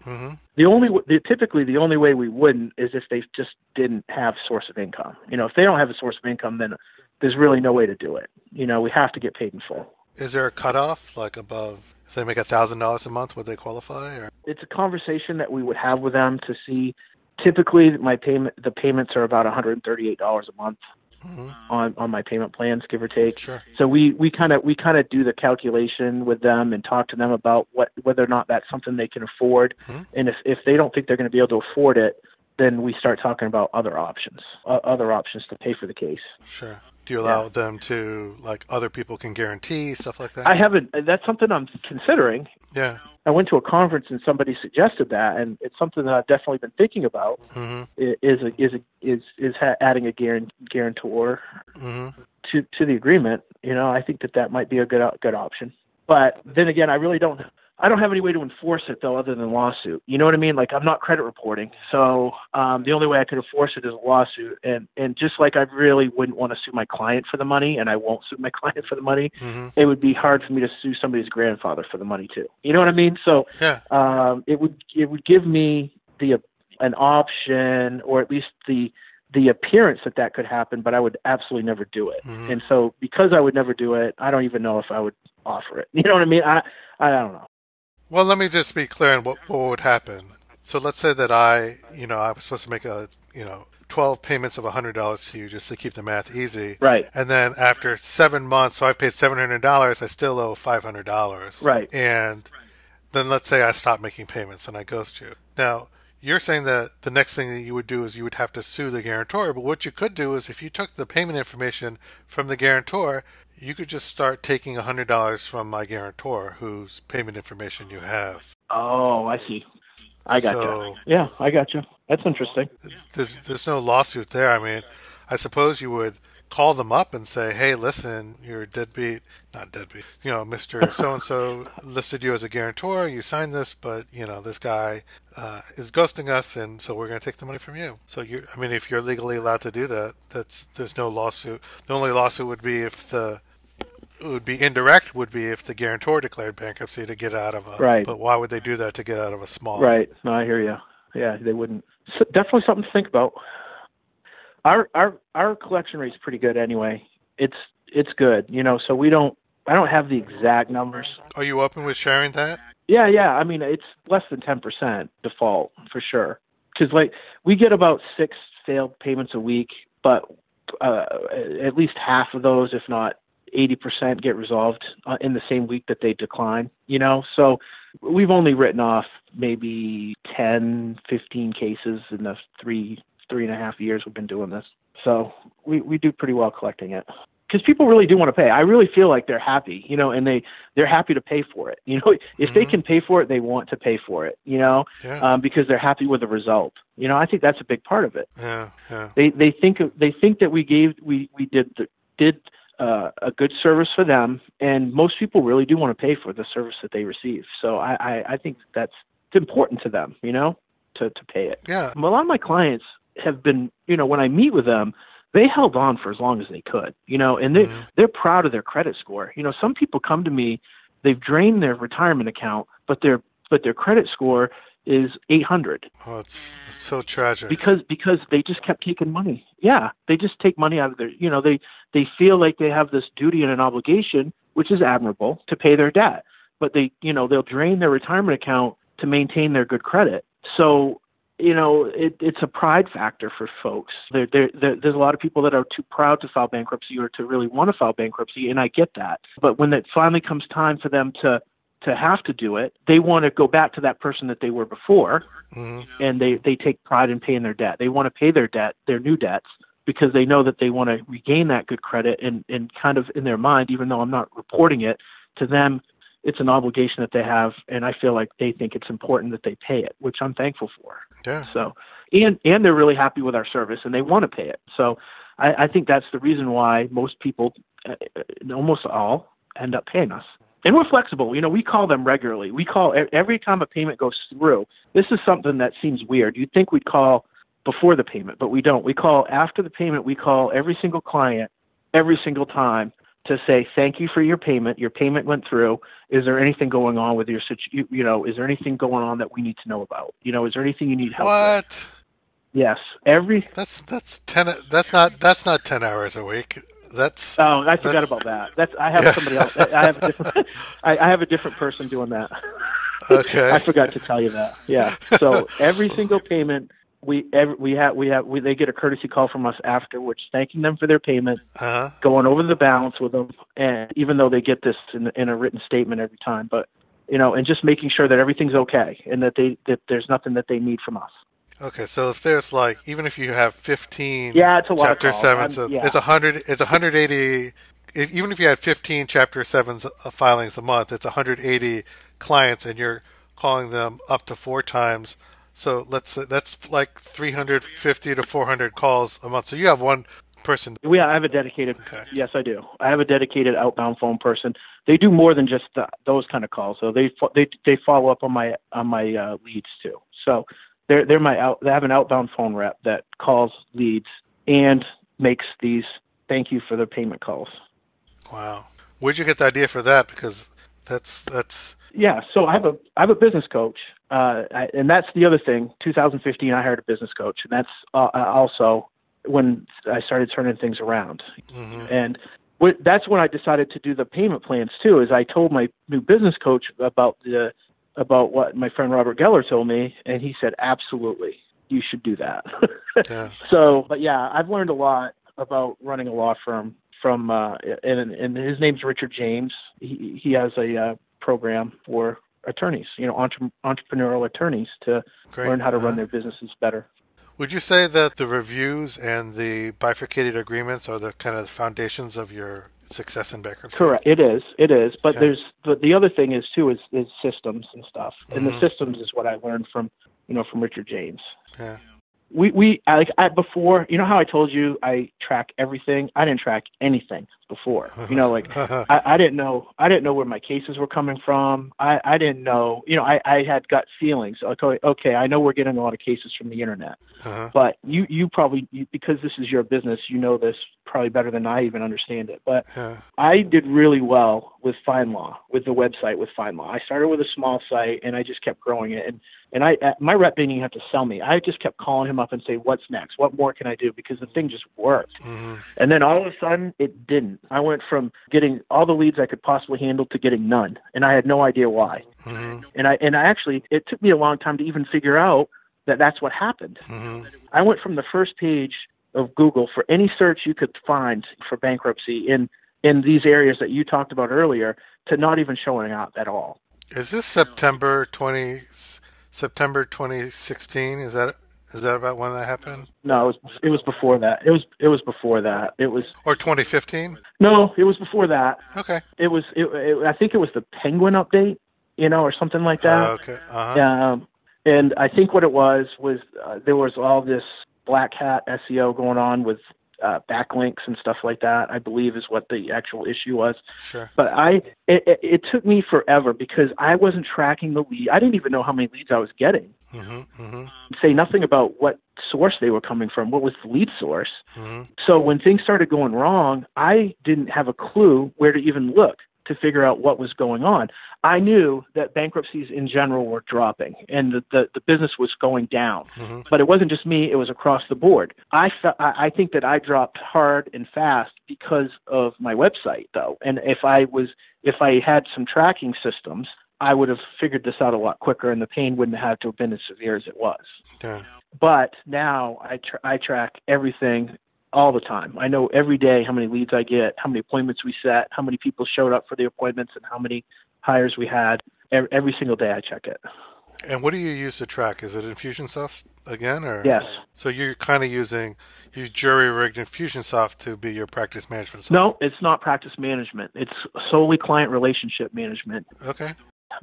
Mm-hmm. The only the, typically the only way we wouldn't is if they just didn't have source of income. You know, if they don't have a source of income, then there's really no way to do it. You know, we have to get paid in full. Is there a cutoff, like above? If they make a thousand dollars a month, would they qualify? Or? It's a conversation that we would have with them to see. Typically, my payment the payments are about $138 a month Mm-hmm. on on my payment plans, give or take. Sure. So we we kind of we kind of do the calculation with them and talk to them about what whether or not that's something they can afford, Mhm. and if if they don't think they're going to be able to afford it, then we start talking about other options, uh, other options to pay for the case. Sure. Do you allow them to like other people can guarantee stuff like that? I haven't. That's something I'm considering. Yeah. I went to a conference and somebody suggested that, and it's something that I've definitely been thinking about. Mm-hmm. Is a, is a, is is ha- adding a guarantor Mm-hmm. to to the agreement. You know, I think that that might be a good good option. But then again, I really don't. I don't have any way to enforce it though, other than lawsuit. You know what I mean? Like I'm not credit reporting, so um, the only way I could enforce it is a lawsuit. And and just like I really wouldn't want to sue my client for the money, and I won't sue my <laughs> client for the money. Mm-hmm. It would be hard for me to sue somebody's grandfather for the money too. You know what I mean? So Yeah. um, it would it would give me the an option or at least the the appearance that that could happen, but I would absolutely never do it. Mhm. And so because I would never do it, I don't even know if I would offer it. <laughs> You know what I mean? I I don't know. Well, let me just be clear on what, what would happen. So let's say that I, you know, I was supposed to make a, you know, 12 payments of $100 to you just to keep the math easy. Right. And then after seven months, so I've paid $700, I still owe $500. Right. And then let's say I stop making payments and I ghost you. Now, you're saying that the next thing that you would do is you would have to sue the guarantor. But what you could do is if you took the payment information from the guarantor, you could just start taking $100 from my guarantor whose payment information you have. Oh, I see. I got So- you. Yeah, I got you. That's interesting. There's, there's no lawsuit there. I mean, I suppose you would call them up and say, hey, listen, you're deadbeat, not deadbeat, you know, Mr. <laughs> So and so listed you as a guarantor. You signed this, but, you know, this guy uh, is ghosting us, and so we're going to take the money from you. So, you I mean, if you're legally allowed to do that, that's there's no lawsuit. The only lawsuit would be if the would be indirect would be if the guarantor declared bankruptcy to get out of a Right. but why would they do that to get out of a small Right. No, I hear you. Yeah, they wouldn't. So definitely something to think about. Our our our collection rate's pretty good anyway. It's it's good, you know. So we don't. I don't have the exact numbers. are you open with sharing that Yeah, yeah. I mean, it's less than ten percent default for sure. Because like we get about six failed payments a week, but uh, at least half of those, if not eighty percent, get resolved uh, in the same week that they decline. You know, so we've only written off maybe 10, 15 cases in the three three and a half years we've been doing this. So we we do pretty well collecting it because people really do want to pay. I really feel like they're happy, you know, and they they're happy to pay for it. <laughs> You know, if they Mhm. can pay for it, they want to pay for it. You know, yeah um, because they're happy with the result. You know, I think that's a big part of it. yeah yeah They they think they think that we gave we we did the, did uh, a good service for them, and most people really do want to pay for the service that they receive. So I I, I think that's it's important to them. You know, to to pay it. yeah A lot of my clients have been, you know, when I meet with them, they held on for as long as they could, you know, and they Mhm. they're proud of their credit score. You know, some people come to me, they've drained their retirement account, but their but their credit score is 800 oh it's, it's so tragic because because they just kept taking money. Yeah, they just take money out of their, you know, they they feel like they have this duty and an obligation, which is admirable, to pay their debt, but they, you know, they'll drain their retirement account to maintain their good credit. So, you know, it, it's a pride factor for folks. There, there, there, there's a lot of people that are too proud to file bankruptcy or to really want to file bankruptcy, and I get that. But when it finally comes time for them to to have to do it, they want to go back to that person that they were before, hmm and they they take pride in paying their debt. They want to pay their debt, their new debts, because they know that they want to regain that good credit and and kind of in their mind, even though I'm not reporting it to them, it's an obligation that they have, and I feel like they think it's important that they pay it, which I'm thankful for. yeah So, and and they're really happy with our service and they want to pay it. So, I, I think that's the reason why most people, uh, almost all, end up paying us. And we're flexible. You know, we call them regularly. We call every time a payment goes through. This is something that seems weird. You'd think we'd call before the payment, but we don't. We call after the payment. We call every single client every single time to say thank you for your payment. Your payment went through. Is there anything going on with your situ- you, know, is there anything going on that we need to know about? You know, is there anything you need help what? with? Yes. Every That's that's ten. That's not that's not ten hours a week. That's Oh, I forgot about that. That's I have Yeah. somebody else. I have a different <laughs> I, I have a different person doing that. okay. <laughs> I forgot to tell you that. Yeah. So every single payment we every, we have we have we, they get a courtesy call from us afterwards, thanking them for their payment, Uh-huh. going over the balance with them, and even though they get this in, in a written statement every time, but you know, and just making sure that everything's okay and that they that there's nothing that they need from us. Okay, so if there's like, even if you have 15 Yeah, it's a lot chapter calls. seven, so yeah. it's a hundred, it's 180. If, even if you had 15 chapter sevens uh, filings a month, it's 180 clients, and you're calling them up to four times. So let's say that's like 350 to 400 calls a month. So you have one person. We I have a dedicated. Okay. Yes, I do. I have a dedicated outbound phone person. They do more than just the, those kind of calls. So they they they follow up on my on my uh, leads too. So they're they're my out. They have an outbound phone rep that calls leads and makes these thank you for their payment calls. Wow, where'd you get the idea for that? Because that's that's Yeah, so I have a I have a business coach, uh, I, and that's the other thing. 2015, I hired a business coach, and that's uh, also when I started turning things around. mhm. And wh- that's when I decided to do the payment plans too. Is I told my new business coach about the about what my friend Robert Geller told me, and he said, "Absolutely, you should do that." <laughs> yeah. so, but yeah, I've learned a lot about running a law firm from, uh, and and his name's Richard James. He he has a uh, program for attorneys, you know, entre- entrepreneurial attorneys to Great. learn how to Uh-huh. run their businesses better. Would you say that the reviews and the bifurcated agreements are the kind of foundations of your success in bankruptcy? Correct. It is. It is. But Okay. there's the, the other thing is too is, is systems and stuff. And Mhm. the systems is what I learned from you know from Richard James. Yeah. We we I, like I before you know how I told you I track everything. I didn't track anything before. You know like <laughs> I, I didn't know I didn't know where my cases were coming from. I, I didn't know you know I, I had gut feelings. Like okay, okay, I know we're getting a lot of cases from the internet, uh-huh. but you you probably you, because this is your business, you know this probably better than I even understand it. But. I did really well with FindLaw, with the website with FindLaw. I started with a small site and I just kept growing it. And and I uh, my rep didn't even have to sell me. I just kept calling him up and say, "What's next? What more can I do?" Because the thing just worked. hmm And then all of a sudden, it didn't. I went from getting all the leads I could possibly handle to getting none, and I had no idea why. hmm And I and I actually it took me a long time to even figure out that that's what happened. hmm I went from the first page of Google for any search you could find for bankruptcy in in these areas that you talked about earlier to not even showing up at all. Is this September 20, September 2016? Is that is that about when that happened? No, it was it was before that. It was it was before that. It was Or 2015? no, it was before that. Okay. It was it, it I think it was the Penguin update, you know, or something like that. Uh, okay. Uh-huh. Um, and I think what it was was uh, there was all this black hat SEO going on with uh, backlinks and stuff like that. I believe is what the actual issue was. Sure. But I it, it, it took me forever because I wasn't tracking the lead. I didn't even know how many leads I was getting. hmm hmm Say nothing about what source they were coming from. What was the lead source? hmm So when things started going wrong, I didn't have a clue where to even look to figure out what was going on. I knew that bankruptcies in general were dropping and the, the, the business was going down. hmm But it wasn't just me, it was across the board. I, fe- I think that I dropped hard and fast because of my website though. And if I was if I had some tracking systems, I would have figured this out a lot quicker and the pain wouldn't have to have been as severe as it was Yeah. but now I tr- I track everything all the time. I know every day how many leads I get, how many appointments we set, how many people showed up for the appointments, and how many hires we had. Every, every single day I check it. And what do you use to track? Is it Infusionsoft again, or Yes. So you're kind of using you jury rigged Infusionsoft to be your practice management software. No, it's not practice management. It's solely client relationship management. Okay.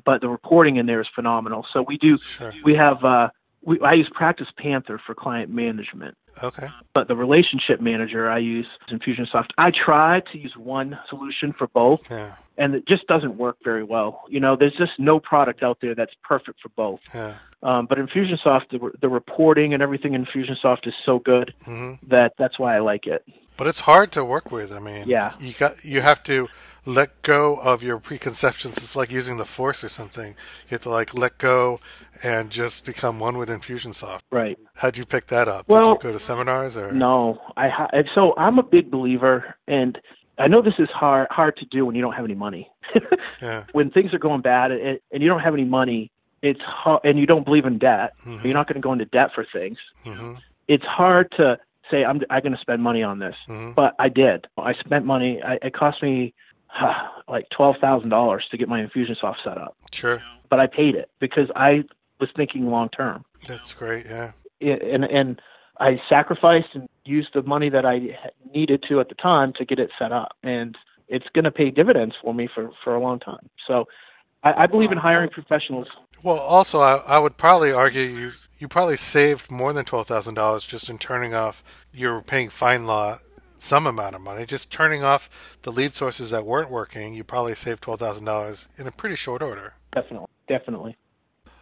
But the reporting in there is phenomenal. So we do. Sure. We have. Uh, we, I use Practice Panther for client management. Okay. but the relationship manager I use is Infusionsoft. I try to use one solution for both, Yeah. and it just doesn't work very well. You know, there's just no product out there that's perfect for both. Yeah. Um, but Infusionsoft, the, the reporting and everything in Infusionsoft is so good hmm that that's why I like it. But it's hard to work with. I mean, Yeah. you got you have to let go of your preconceptions. It's like using the force or something. You have to like let go and just become one with Infusionsoft. Right. How'd you pick that up? Did Well, you go to seminars or No, I ha- so I'm a big believer, and I know this is hard hard to do when you don't have any money. <laughs> Yeah. when things are going bad and, and you don't have any money, it's hard, and you don't believe in debt. Mhm. You're not going to go into debt for things. hmm It's hard to say I'm I'm going to spend money on this, hmm but I did. I spent money. I, it cost me <sighs> like twelve thousand dollars to get my Infusionsoft set up, Sure. but I paid it because I was thinking long term. That's great. Yeah. and and I sacrificed and used the money that I needed to at the time to get it set up, and it's going to pay dividends for me for for a long time. So, I, I believe in hiring professionals. Well, also, I, I would probably argue you you probably saved more than twelve thousand dollars just in turning off. You're paying FindLaw some amount of money, just turning off the lead sources that weren't working. You probably saved twelve thousand dollars in a pretty short order. Definitely, definitely.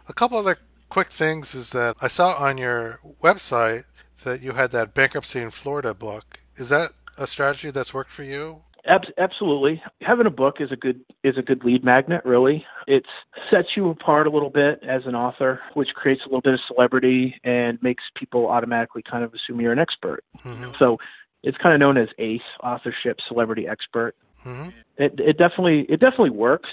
A couple other quick things is that I saw on your website that you had that bankruptcy in Florida book. Is that a strategy that's worked for you? Ab- absolutely, having a book is a good is a good lead magnet. Really, it sets you apart a little bit as an author, which creates a little bit of celebrity and makes people automatically kind of assume you're an expert. hmm So. It's kind of known as ACE, authorship celebrity expert. hmm It, it definitely it definitely works.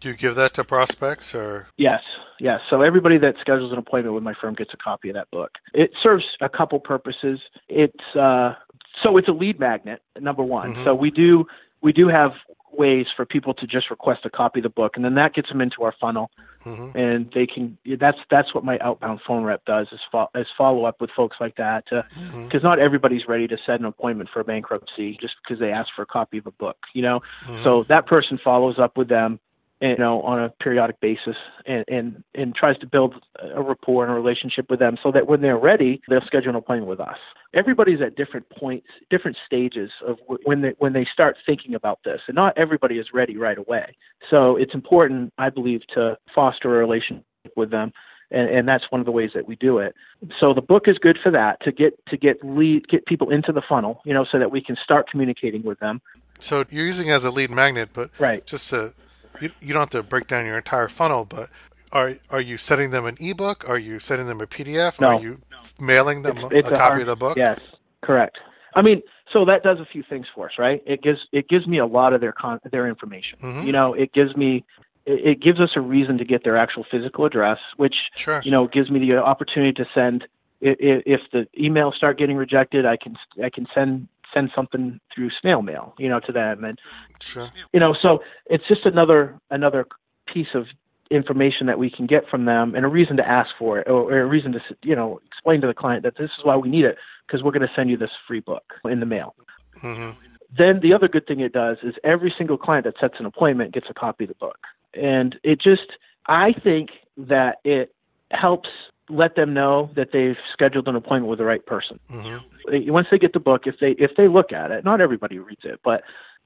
Do you give that to prospects or? Yes, yes. So everybody that schedules an appointment with my firm gets a copy of that book. It serves a couple purposes. It's uh, so it's a lead magnet, number one. Mhm. So we do we do have ways for people to just request a copy of the book, and then that gets them into our funnel, hmm and they can. That's that's what my outbound phone rep does is, fo- is follow up with folks like that because not everybody's ready to set an appointment for a bankruptcy just because they ask for a copy of a book, you know. hmm So that person follows up with them, you know, on a periodic basis, and and and tries to build a rapport and a relationship with them, so that when they're ready, they'll schedule an appointment with us. Everybody's at different points, different stages of when they when they start thinking about this, and not everybody is ready right away. So it's important, I believe, to foster a relationship with them. And, and that's one of the ways that we do it. So the book is good for that to get to get lead get people into the funnel, you know, so that we can start communicating with them. So you're using it as a lead magnet, but Right. just to you, you don't have to break down your entire funnel, but are are you sending them an ebook? Are you sending them a PDF? No. Are you mailing them It's- a, it's a a copy hard- of the book? Yes, correct. I mean, so that does a few things for us, right? It gives it gives me a lot of their con their information. Mhm. You know, it gives me it, it gives us a reason to get their actual physical address, which Sure. you know gives me the opportunity to send. i- i- If the emails start getting rejected, I can I can send send something through snail mail, you know, to them, and Sure. you know so it's just another another piece of information that we can get from them and a reason to ask for it or, or a reason to you know explain to the client that this is why we need it because we're going to send you this free book in the mail. Hmm then the other good thing it does is every single client that sets an appointment gets a copy of the book. And it just i think that it helps let them know that they've scheduled an appointment with the right person. Hmm once they get the book, if they if they look at it, not everybody reads it, but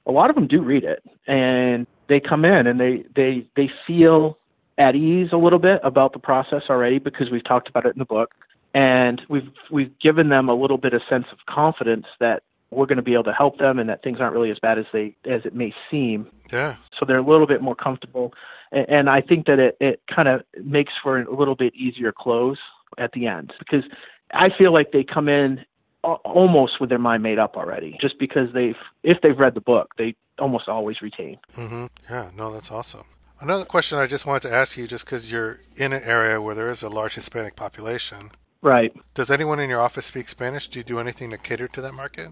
a lot of them do read it, and they come in and they they they feel at ease a little bit about the process already because we've talked about it in the book, and we've we've given them a little bit of sense of confidence that we're going to be able to help them and that things aren't really as bad as they as it may seem. Yeah. So they're a little bit more comfortable, and, I think that it it kind of makes for a little bit easier close at the end because I feel like they come in almost with their mind made up already, just because they've if they've read the book, they almost always retain. mm-hmm. Yeah. No, that's awesome. Another question I just wanted to ask you, just because you're in an area where there is a large Hispanic population, Right. does anyone in your office speak Spanish? Do you do anything to cater to that market?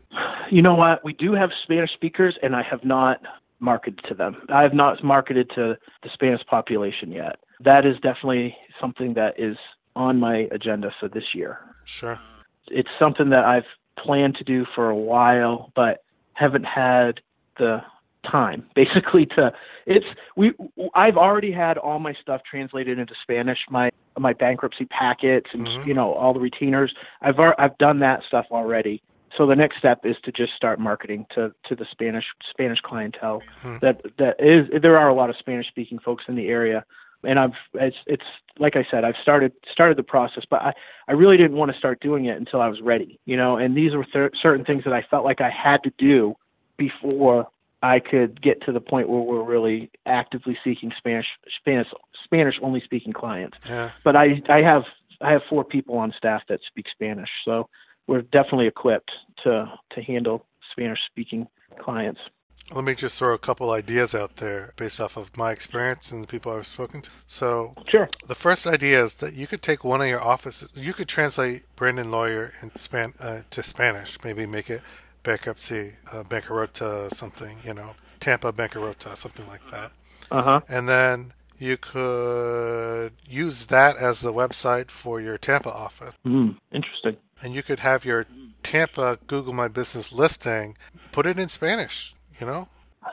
You know what? We do have Spanish speakers, and I have not marketed to them. I have not marketed to the Spanish population yet. That is definitely something that is on my agenda for this year. Sure. It's something that I've planned to do for a while, but haven't had the time <laughs> basically to it's we I've already had all my stuff translated into Spanish my my bankruptcy packets and Mhm. you know all the retainers I've I've done that stuff already so the next step is to just start marketing to to the Spanish Spanish clientele Hmm. that that is there are a lot of Spanish speaking folks in the area and I've it's it's like I said, I've started started the process, but I I really didn't want to start doing it until I was ready, you know. And these were th- certain things that I felt like I had to do before I could get to the point where we're really actively seeking Spanish Spanish Spanish only speaking clients. Yeah. But I I have I have four people on staff that speak Spanish, so we're definitely equipped to to handle Spanish speaking clients. Let me just throw a couple ideas out there based off of my experience and the people I've spoken to. So, Sure. the first idea is that you could take one of your offices, you could translate Brandon Lawyer in Span, uh, to Spanish, maybe make it bankruptcy, uh, bancarrota, something, you know, Tampa bancarrota, something like that. Uh huh. And then you could use that as the website for your Tampa office. Mm, interesting. And you could have your Tampa Google My Business listing, put it in Spanish, you know?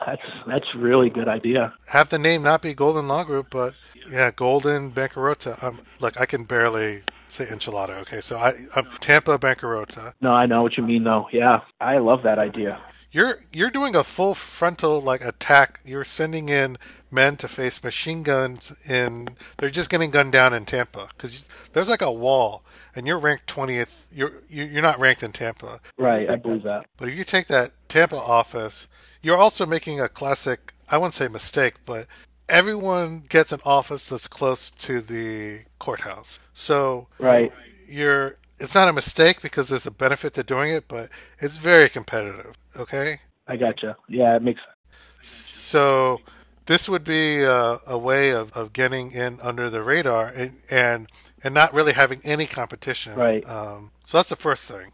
That's that's a really good idea. Have the name not be Golden Law Group, but yeah, Golden Bancarrota. Um, look, I can barely say enchilada. Okay, so I, I'm Tampa Bancarrota. No, I know what you mean though. Yeah, I love that idea. You're you're doing a full frontal like attack. You're sending in men to face machine guns in. They're just getting gunned down in Tampa because there's like a wall, and you're ranked twentieth. You're you- you're not ranked in Tampa, Right, I believe that. but if you take that Tampa office, you're also making a classic. I wouldn't say mistake, but everyone gets an office that's close to the courthouse. So Right. you're. It's not a mistake because there's a benefit to doing it, but it's very competitive. Okay. I gotcha. Yeah, it makes So this would be a, a way of, of getting in under the radar and, and and not really having any competition. Right. Um, so that's the first thing.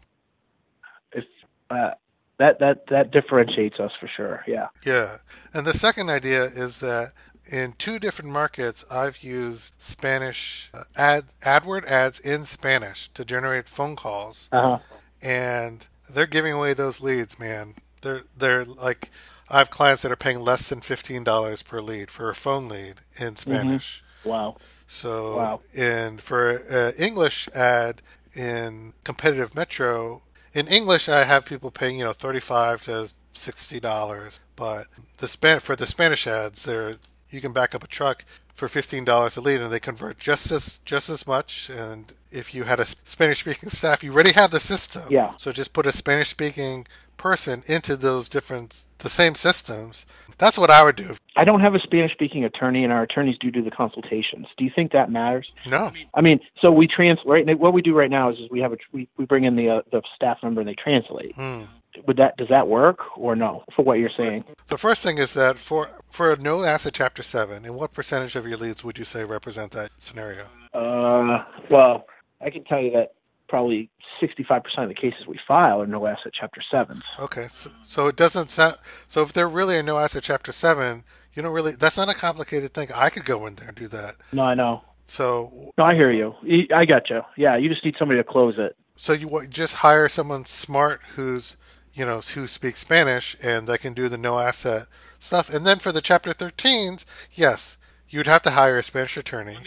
if uh, that that that differentiates us for sure. Yeah. Yeah. And the second idea is that in two different markets, I've used Spanish uh, ad AdWord ads in Spanish to generate phone calls, Uh huh. and they're giving away those leads, man. They're they're like I have clients that are paying less than fifteen dollars per lead for a phone lead in Spanish. Wow. So, Wow. in for uh, English ad in competitive metro, in English I have people paying you know thirty five to sixty dollars, but the span for the Spanish ads, there you can back up a truck for fifteen dollars a lead, and they convert just as just as much. And if you had a Spanish speaking <laughs> staff, you already have the system. Yeah. So just put a Spanish speaking person into those different the same systems. That's what I would do. I don't have a Spanish speaking attorney, and our attorneys do do the consultations. Do you think that matters? No. I mean, so we translate. right what we do right now is, is we have a we, we bring in the uh, the staff member and they translate. Hmm. Would that does that work or no? For what you're saying, The first thing is that for for a no asset chapter seven, and what percentage of your leads would you say represent that scenario? uh, well, I can tell you that probably 65% of the cases we file are no asset chapter sevens. Okay, so, so it doesn't sound. So if they're really a no asset chapter seven, you don't really. That's not a complicated thing. I could go in there and do that. No, I know. So No, I hear you. i got you. Yeah, you just need somebody to close it. so you just hire someone smart who's you know who speaks Spanish and that can do the no asset stuff. And then for the chapter 13s, yes, you'd have to hire a Spanish attorney,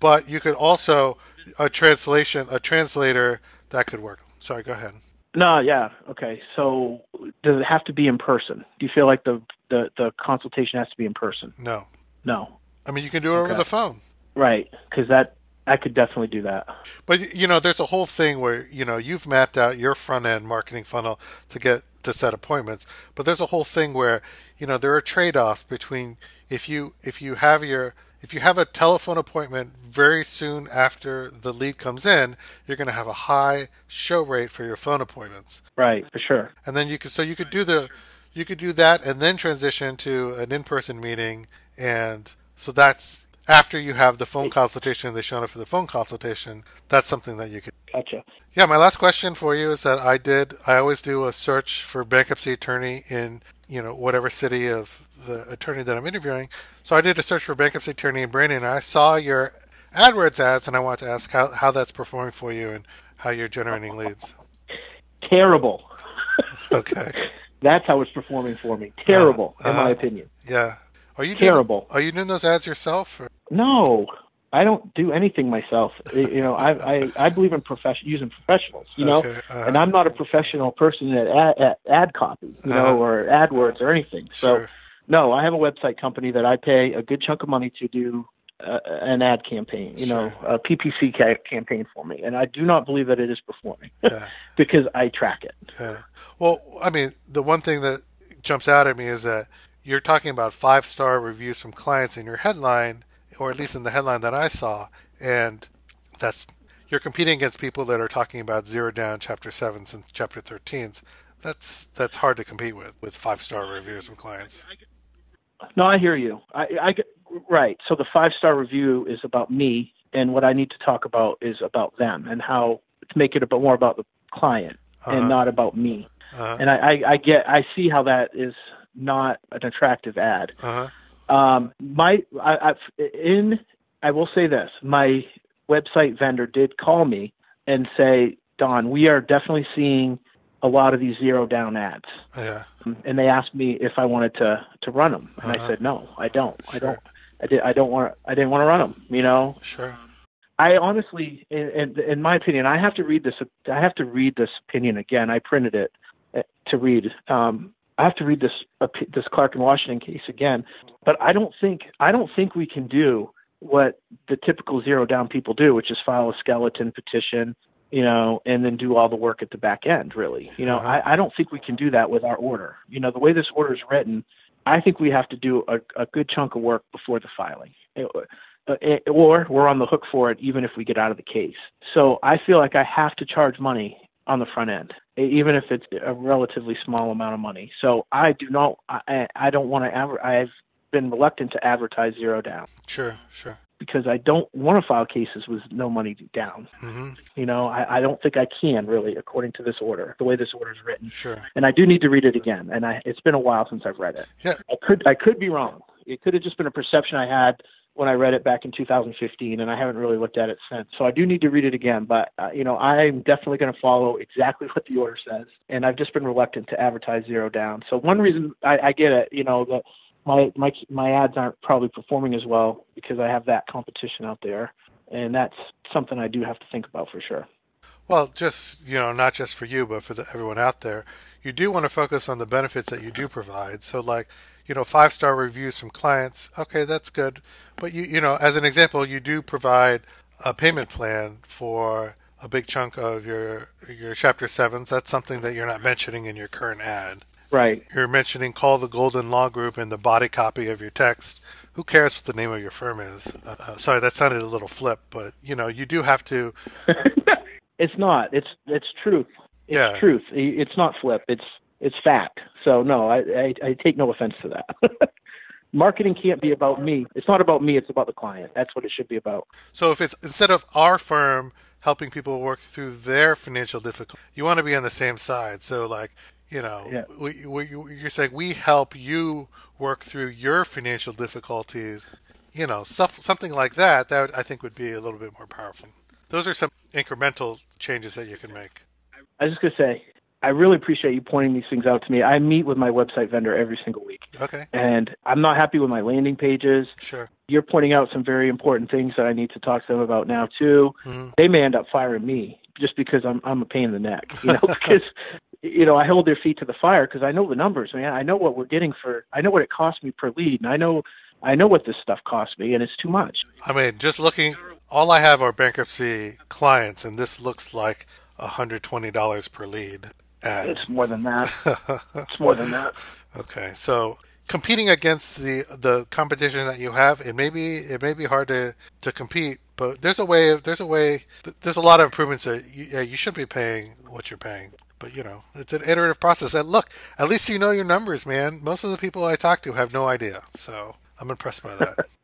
but you could also a translation a translator that could work. Sorry, go ahead. No, yeah. Okay. So does it have to be in person? Do you feel like the the, the consultation has to be in person? No. No. I mean, you can do it over the phone. Right. Because that I could definitely do that. But you know, there's a whole thing where you know you've mapped out your front end marketing funnel to get to set appointments. But there's a whole thing where you know there are trade offs between if you if you have your if you have a telephone appointment very soon after the lead comes in, you're going to have a high show rate for your phone appointments. Right. For sure. And then you could so you could do the you could do that and then transition to an in-person meeting and so that's after you have the phone consultation and they show up for the phone consultation that's something that you could Gotcha. yeah my last question for you is that i did i always do a search for bankruptcy attorney in you know whatever city of the attorney that i'm interviewing so i did a search for bankruptcy attorney in brandon and i saw your adwords ads and i want to ask how, how that's performing for you and how you're generating leads Terrible. <laughs> okay That's how it's performing for me. Terrible, in my uh, opinion. Yeah. Are you doing, Terrible. Are you doing those ads yourself? Or? No, I don't do anything myself. You know, I I, I believe in profession using professionals. You know, Okay, uh-huh. and I'm not a professional person at ad, at ad copy, you know, Uh-huh. or AdWords or anything. So Sure. No, I have a website company that I pay a good chunk of money to do uh, an ad campaign, you Sure. know, a PPC ca- campaign for me, and I do not believe that it is performing Yeah. <laughs> because I track it. Yeah. Well, I mean, the one thing that jumps out at me is that you're talking about five star reviews from clients in your headline, or at least in the headline that I saw, and that's you're competing against people that are talking about zero down chapter sevens and chapter thirteens. That's that's hard to compete with with five star reviews from clients. No, I hear you. I, I right. So the five star review is about me, and what I need to talk about is about them and how to make it a bit more about the client Uh-huh. and not about me. Uh And I, I, I get, I see how that is not an attractive ad. huh. Um, my, I, I've, in, I will say this: my website vendor did call me and say, Don, we are definitely seeing a lot of these zero down ads Yeah. and they asked me if I wanted to to run them, and Uh-huh. I said no, I don't, I don't, I did, I don't want, I didn't want to run them. You know, Sure. I honestly, in, in, in my opinion, I have to read this. I have to read this opinion again. I printed it uh, to read. Um, I have to read this this Clark and Washington case again, but I don't think I don't think we can do what the typical zero down people do, which is file a skeleton petition, you know, and then do all the work at the back end. Really, you know. I, I don't think we can do that with our order. You know, the way this order is written, I think we have to do a, a good chunk of work before the filing. It- it- or we're on the hook for it even if we get out of the case. So I feel like I have to charge money on the front end, even if it's a relatively small amount of money. So I do not, I, I don't want to adver- I've been reluctant to advertise zero down Sure. Sure. Because I don't want to file cases with no money down. hmm You know, I, I don't think I can really, according to this order, the way this order is written. Sure. And I do need to read it again. And I, it's been a while since I've read it. Yeah. I could, I could be wrong. It could have just been a perception I had when I read it back in 2015, and I haven't really looked at it since. So I do need to read it again. But uh, you know, I'm definitely going to follow exactly <laughs> what the order says, and I've just been reluctant to advertise zero down. So one reason I, I get it, you know, that my my my ads aren't probably performing as well because I have that competition out there, and that's something I do have to think about for sure. Well, just you know, not just for you, but for the, everyone out there, you do want to focus on the benefits that you do provide. So, like, you know, five star reviews from clients. Okay, that's good. But you, you know, as an example, you do provide a payment plan for a big chunk of your your chapter sevens. That's something that you're not mentioning in your current ad. Right. You're mentioning call the Golden Law Group in the body copy of your text. Who cares what the name of your firm is? Uh, uh, sorry, that sounded a little flip, but you know, you do have to. <laughs> It's not. It's it's truth. It's Yeah. truth. It's not flip. It's it's fact. So no, I I, I take no offense to that. <laughs> Marketing can't be about me. It's not about me. It's about the client. That's what it should be about. So if it's instead of our firm helping people work through their financial difficulty, you want to be on the same side. So like, you know, Yeah. we, we, you're saying we help you work through your financial difficulties. You know, stuff something like that. That I think would be a little bit more powerful. Those are some incremental changes that you can make. I was just gonna say, I really appreciate you pointing these things out to me. I meet with my website vendor every single week, Okay, and I'm not happy with my landing pages. sure. You're pointing out some very important things that I need to talk to them about now too. Mhm. They may end up firing me just because I'm I'm a pain in the neck, you know, <laughs> because you know I hold their feet to the fire because I know the numbers, man. I know what we're getting for. I know what it costs me per lead, and I know I know what this stuff costs me, and it's too much. I mean, just looking, all I have are bankruptcy clients, and this looks like $120 per lead ad. It's more than that. <laughs> it's more than that. Okay, so competing against the the competition that you have, it may be it may be hard to, to compete, but there's a way. There's a way. There's a lot of improvements that you, yeah, you should be paying what you're paying. But you know, it's an iterative process. And look, at least you know your numbers, man. Most of the people I talk to have no idea, so I'm impressed by that. <laughs>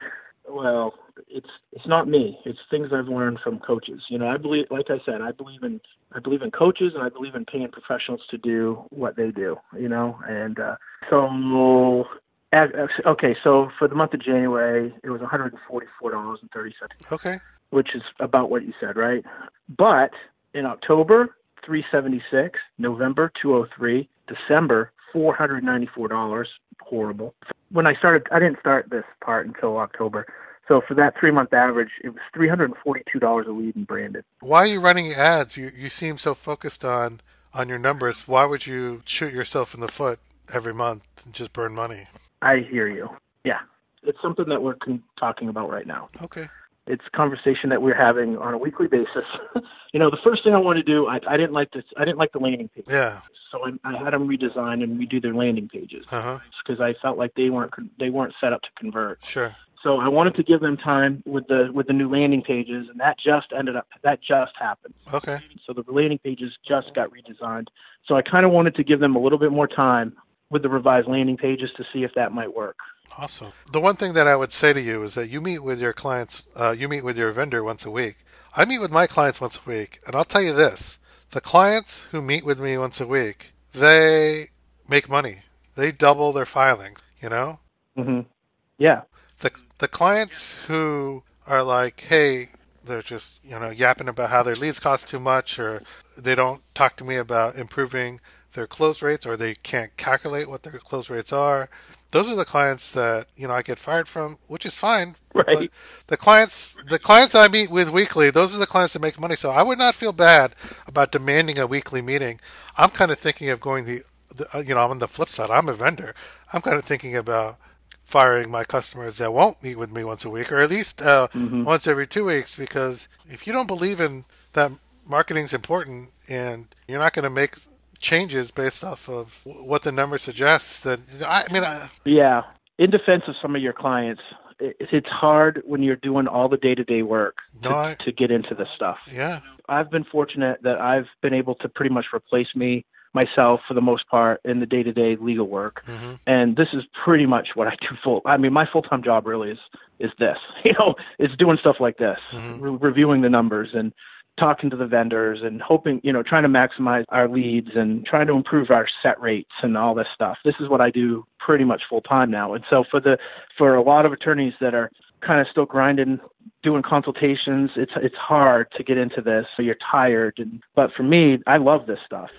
Well, it's it's not me. It's things I've learned from coaches. You know, I believe, like I said, I believe in I believe in coaches, and I believe in paying professionals to do what they do. You know, and uh, so as- as- okay, so for the month of January, it was one hundred and forty four dollars and thirty cents, okay, which is about what you said, right? But in October, three seventy six. November, two oh three. December, four hundred ninety four dollars. Horrible. When I started, I didn't start this part until October. So for that three month average, it was three hundred and forty two dollars a lead in branded. why are you running ads? You you seem so focused on on your numbers. Why would you shoot yourself in the foot every month and just burn money? I hear you. Yeah, it's something that we're con- talking about right now. Okay. It's a conversation that we're having on a weekly basis. <laughs> you know, the first thing I want to do, I, I didn't like this. I didn't like the landing page. Yeah. So I, I had them redesign and redo their landing pages uh-huh. because I felt like they weren't they weren't set up to convert. Sure. So I wanted to give them time with the with the new landing pages, and that just ended up that just happened. Okay. So the landing pages just got redesigned. So I kind of wanted to give them a little bit more time with the revised landing pages to see if that might work. Awesome. The one thing that I would say to you is that you meet with your clients, uh, you meet with your vendor once a week. I meet with my clients once a week, and I'll tell you this: the clients who meet with me once a week, they make money. They double their filings. You know, Mm-hmm. Yeah. the the clients who are like, hey, they're just you know yapping about how their leads cost too much, or they don't talk to me about improving their close rates, or they can't calculate what their close rates are. Those are the clients that you know I get fired from, which is fine. Right. But the clients, the clients I meet with weekly, those are the clients that make money. So I would not feel bad about demanding a weekly meeting. I'm kind of thinking of going the, the uh, you know, I'm on the flip side. I'm a vendor. I'm kind of thinking about firing my customers that won't meet with me once a week, or at least uh, once every two weeks. Because if you don't believe in that marketing's important, and you're not going to make changes based off of what the number suggests, That I, I mean, I, Yeah. In defense of some of your clients, it's hard when you're doing all the day to day work to, No, I- to get into this stuff. yeah, I've been fortunate that I've been able to pretty much replace me myself for the most part in the day to day legal work. hmm And this is pretty much what I do full I mean my full time job really is is this. <laughs> You know, it's doing stuff like this, Mhm. re- reviewing the numbers and talking to the vendors and hoping, you know, trying to maximize our leads and trying to improve our set rates and all this stuff. This is what I do pretty much full time now. And so for the for a lot of attorneys that are kind of still grinding doing consultations it's it's hard to get into this. So you're tired and but for me I love this stuff.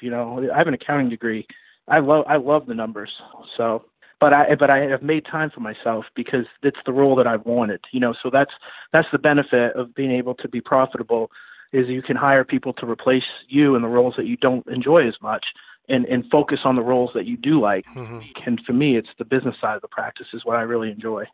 You know I have an accounting degree. I love I love the numbers. So but I but I have made time for myself because it's the role that I've wanted you know so that's that's the benefit of being able to be profitable is you can hire people to replace you in the roles that you don't enjoy as much and and focus on the roles that you do like. Hmm and for me it's the business side of the practice is what I really enjoy.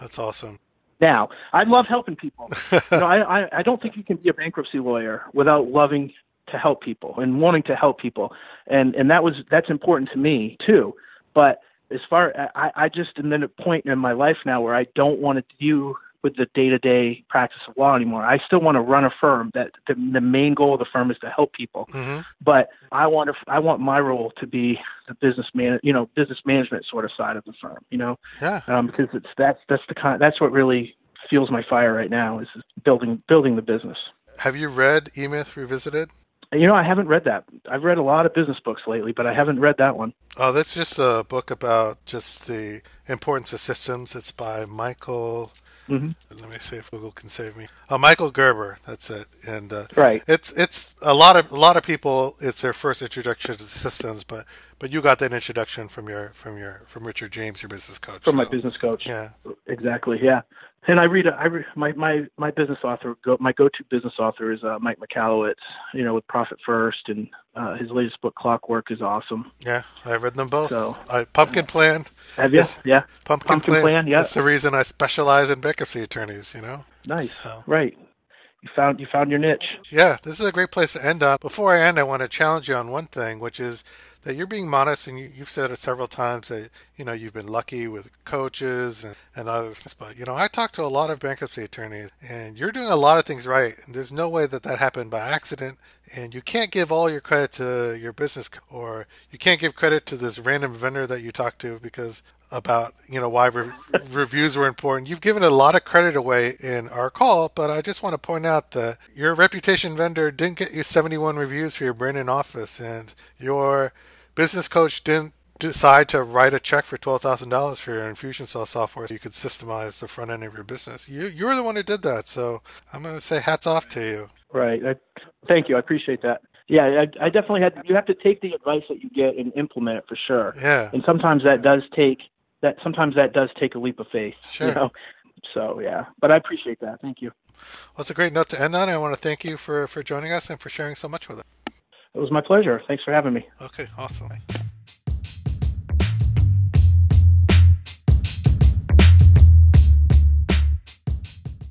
That's awesome. now I love helping people. <laughs> You know, I, I I don't think you can be a bankruptcy lawyer without loving to help people and wanting to help people, and and that was that's important to me too. But as far I I just am at a point in my life now where I don't want to deal with the day to day practice of law anymore. I still want to run a firm that the, the main goal of the firm is to help people, hmm but I want to I want my role to be the business man you know business management sort of side of the firm. You know Yeah, um, because it's that's that's the kind that's what really fuels my fire right now is building building the business. have you read E Myth Revisited? You know, I haven't read that. I've read a lot of business books lately, but I haven't read that one. Oh, that's just a book about just the importance of systems. It's by Michael. hmm Let me see if Google can save me. Oh, Michael Gerber. That's it. And uh, Right. it's it's a lot of a lot of people. It's their first introduction to systems, but but you got that introduction from your from your from Richard James, your business coach. From my business coach. Yeah. Exactly. Yeah. And I read. a- I read, my my my business author. Go, my go-to business author is uh, Mike Michalowicz. You know, with Profit First, and uh, his latest book, Clockwork, is awesome. Yeah, I've read them both. So- I, Pumpkin Plan. Have you? Yes. Yeah. Pumpkin, Pumpkin Plan. Plan, yeah. That's the reason I specialize in bankruptcy attorneys. You know. Nice. So. Right. You found you found your niche. Yeah, this is a great place to end on. Before I end, I want to challenge you on one thing, which is that you're being modest, and you've said it several times that you know you've been lucky with coaches and, and other things. But you know, I talked to a lot of bankruptcy attorneys, and you're doing a lot of things right. And there's no way that that happened by accident. And you can't give all your credit to your business, or you can't give credit to this random vendor that you talked to because about you know why re- reviews were important. You've given a lot of credit away in our call, but I just want to point out that your reputation vendor didn't get you 71 reviews for your Brandon office, and your business coach didn't decide to write a check for twelve thousand dollars for your infusion Infusionsoft software so you could systemize the front end of your business. You you're the one who did that, so I'm going to say hats off to you. Right. I, thank you. I appreciate that. Yeah, I, I definitely had. You have to take the advice that you get and implement it for sure. Yeah, And sometimes that does take that. Sometimes that does take a leap of faith. Sure. You know. So yeah, but I appreciate that. Thank you. well, it's a great note to end on. I want to thank you for for joining us and for sharing so much with us. It was my pleasure. Thanks for having me. Okay, awesome.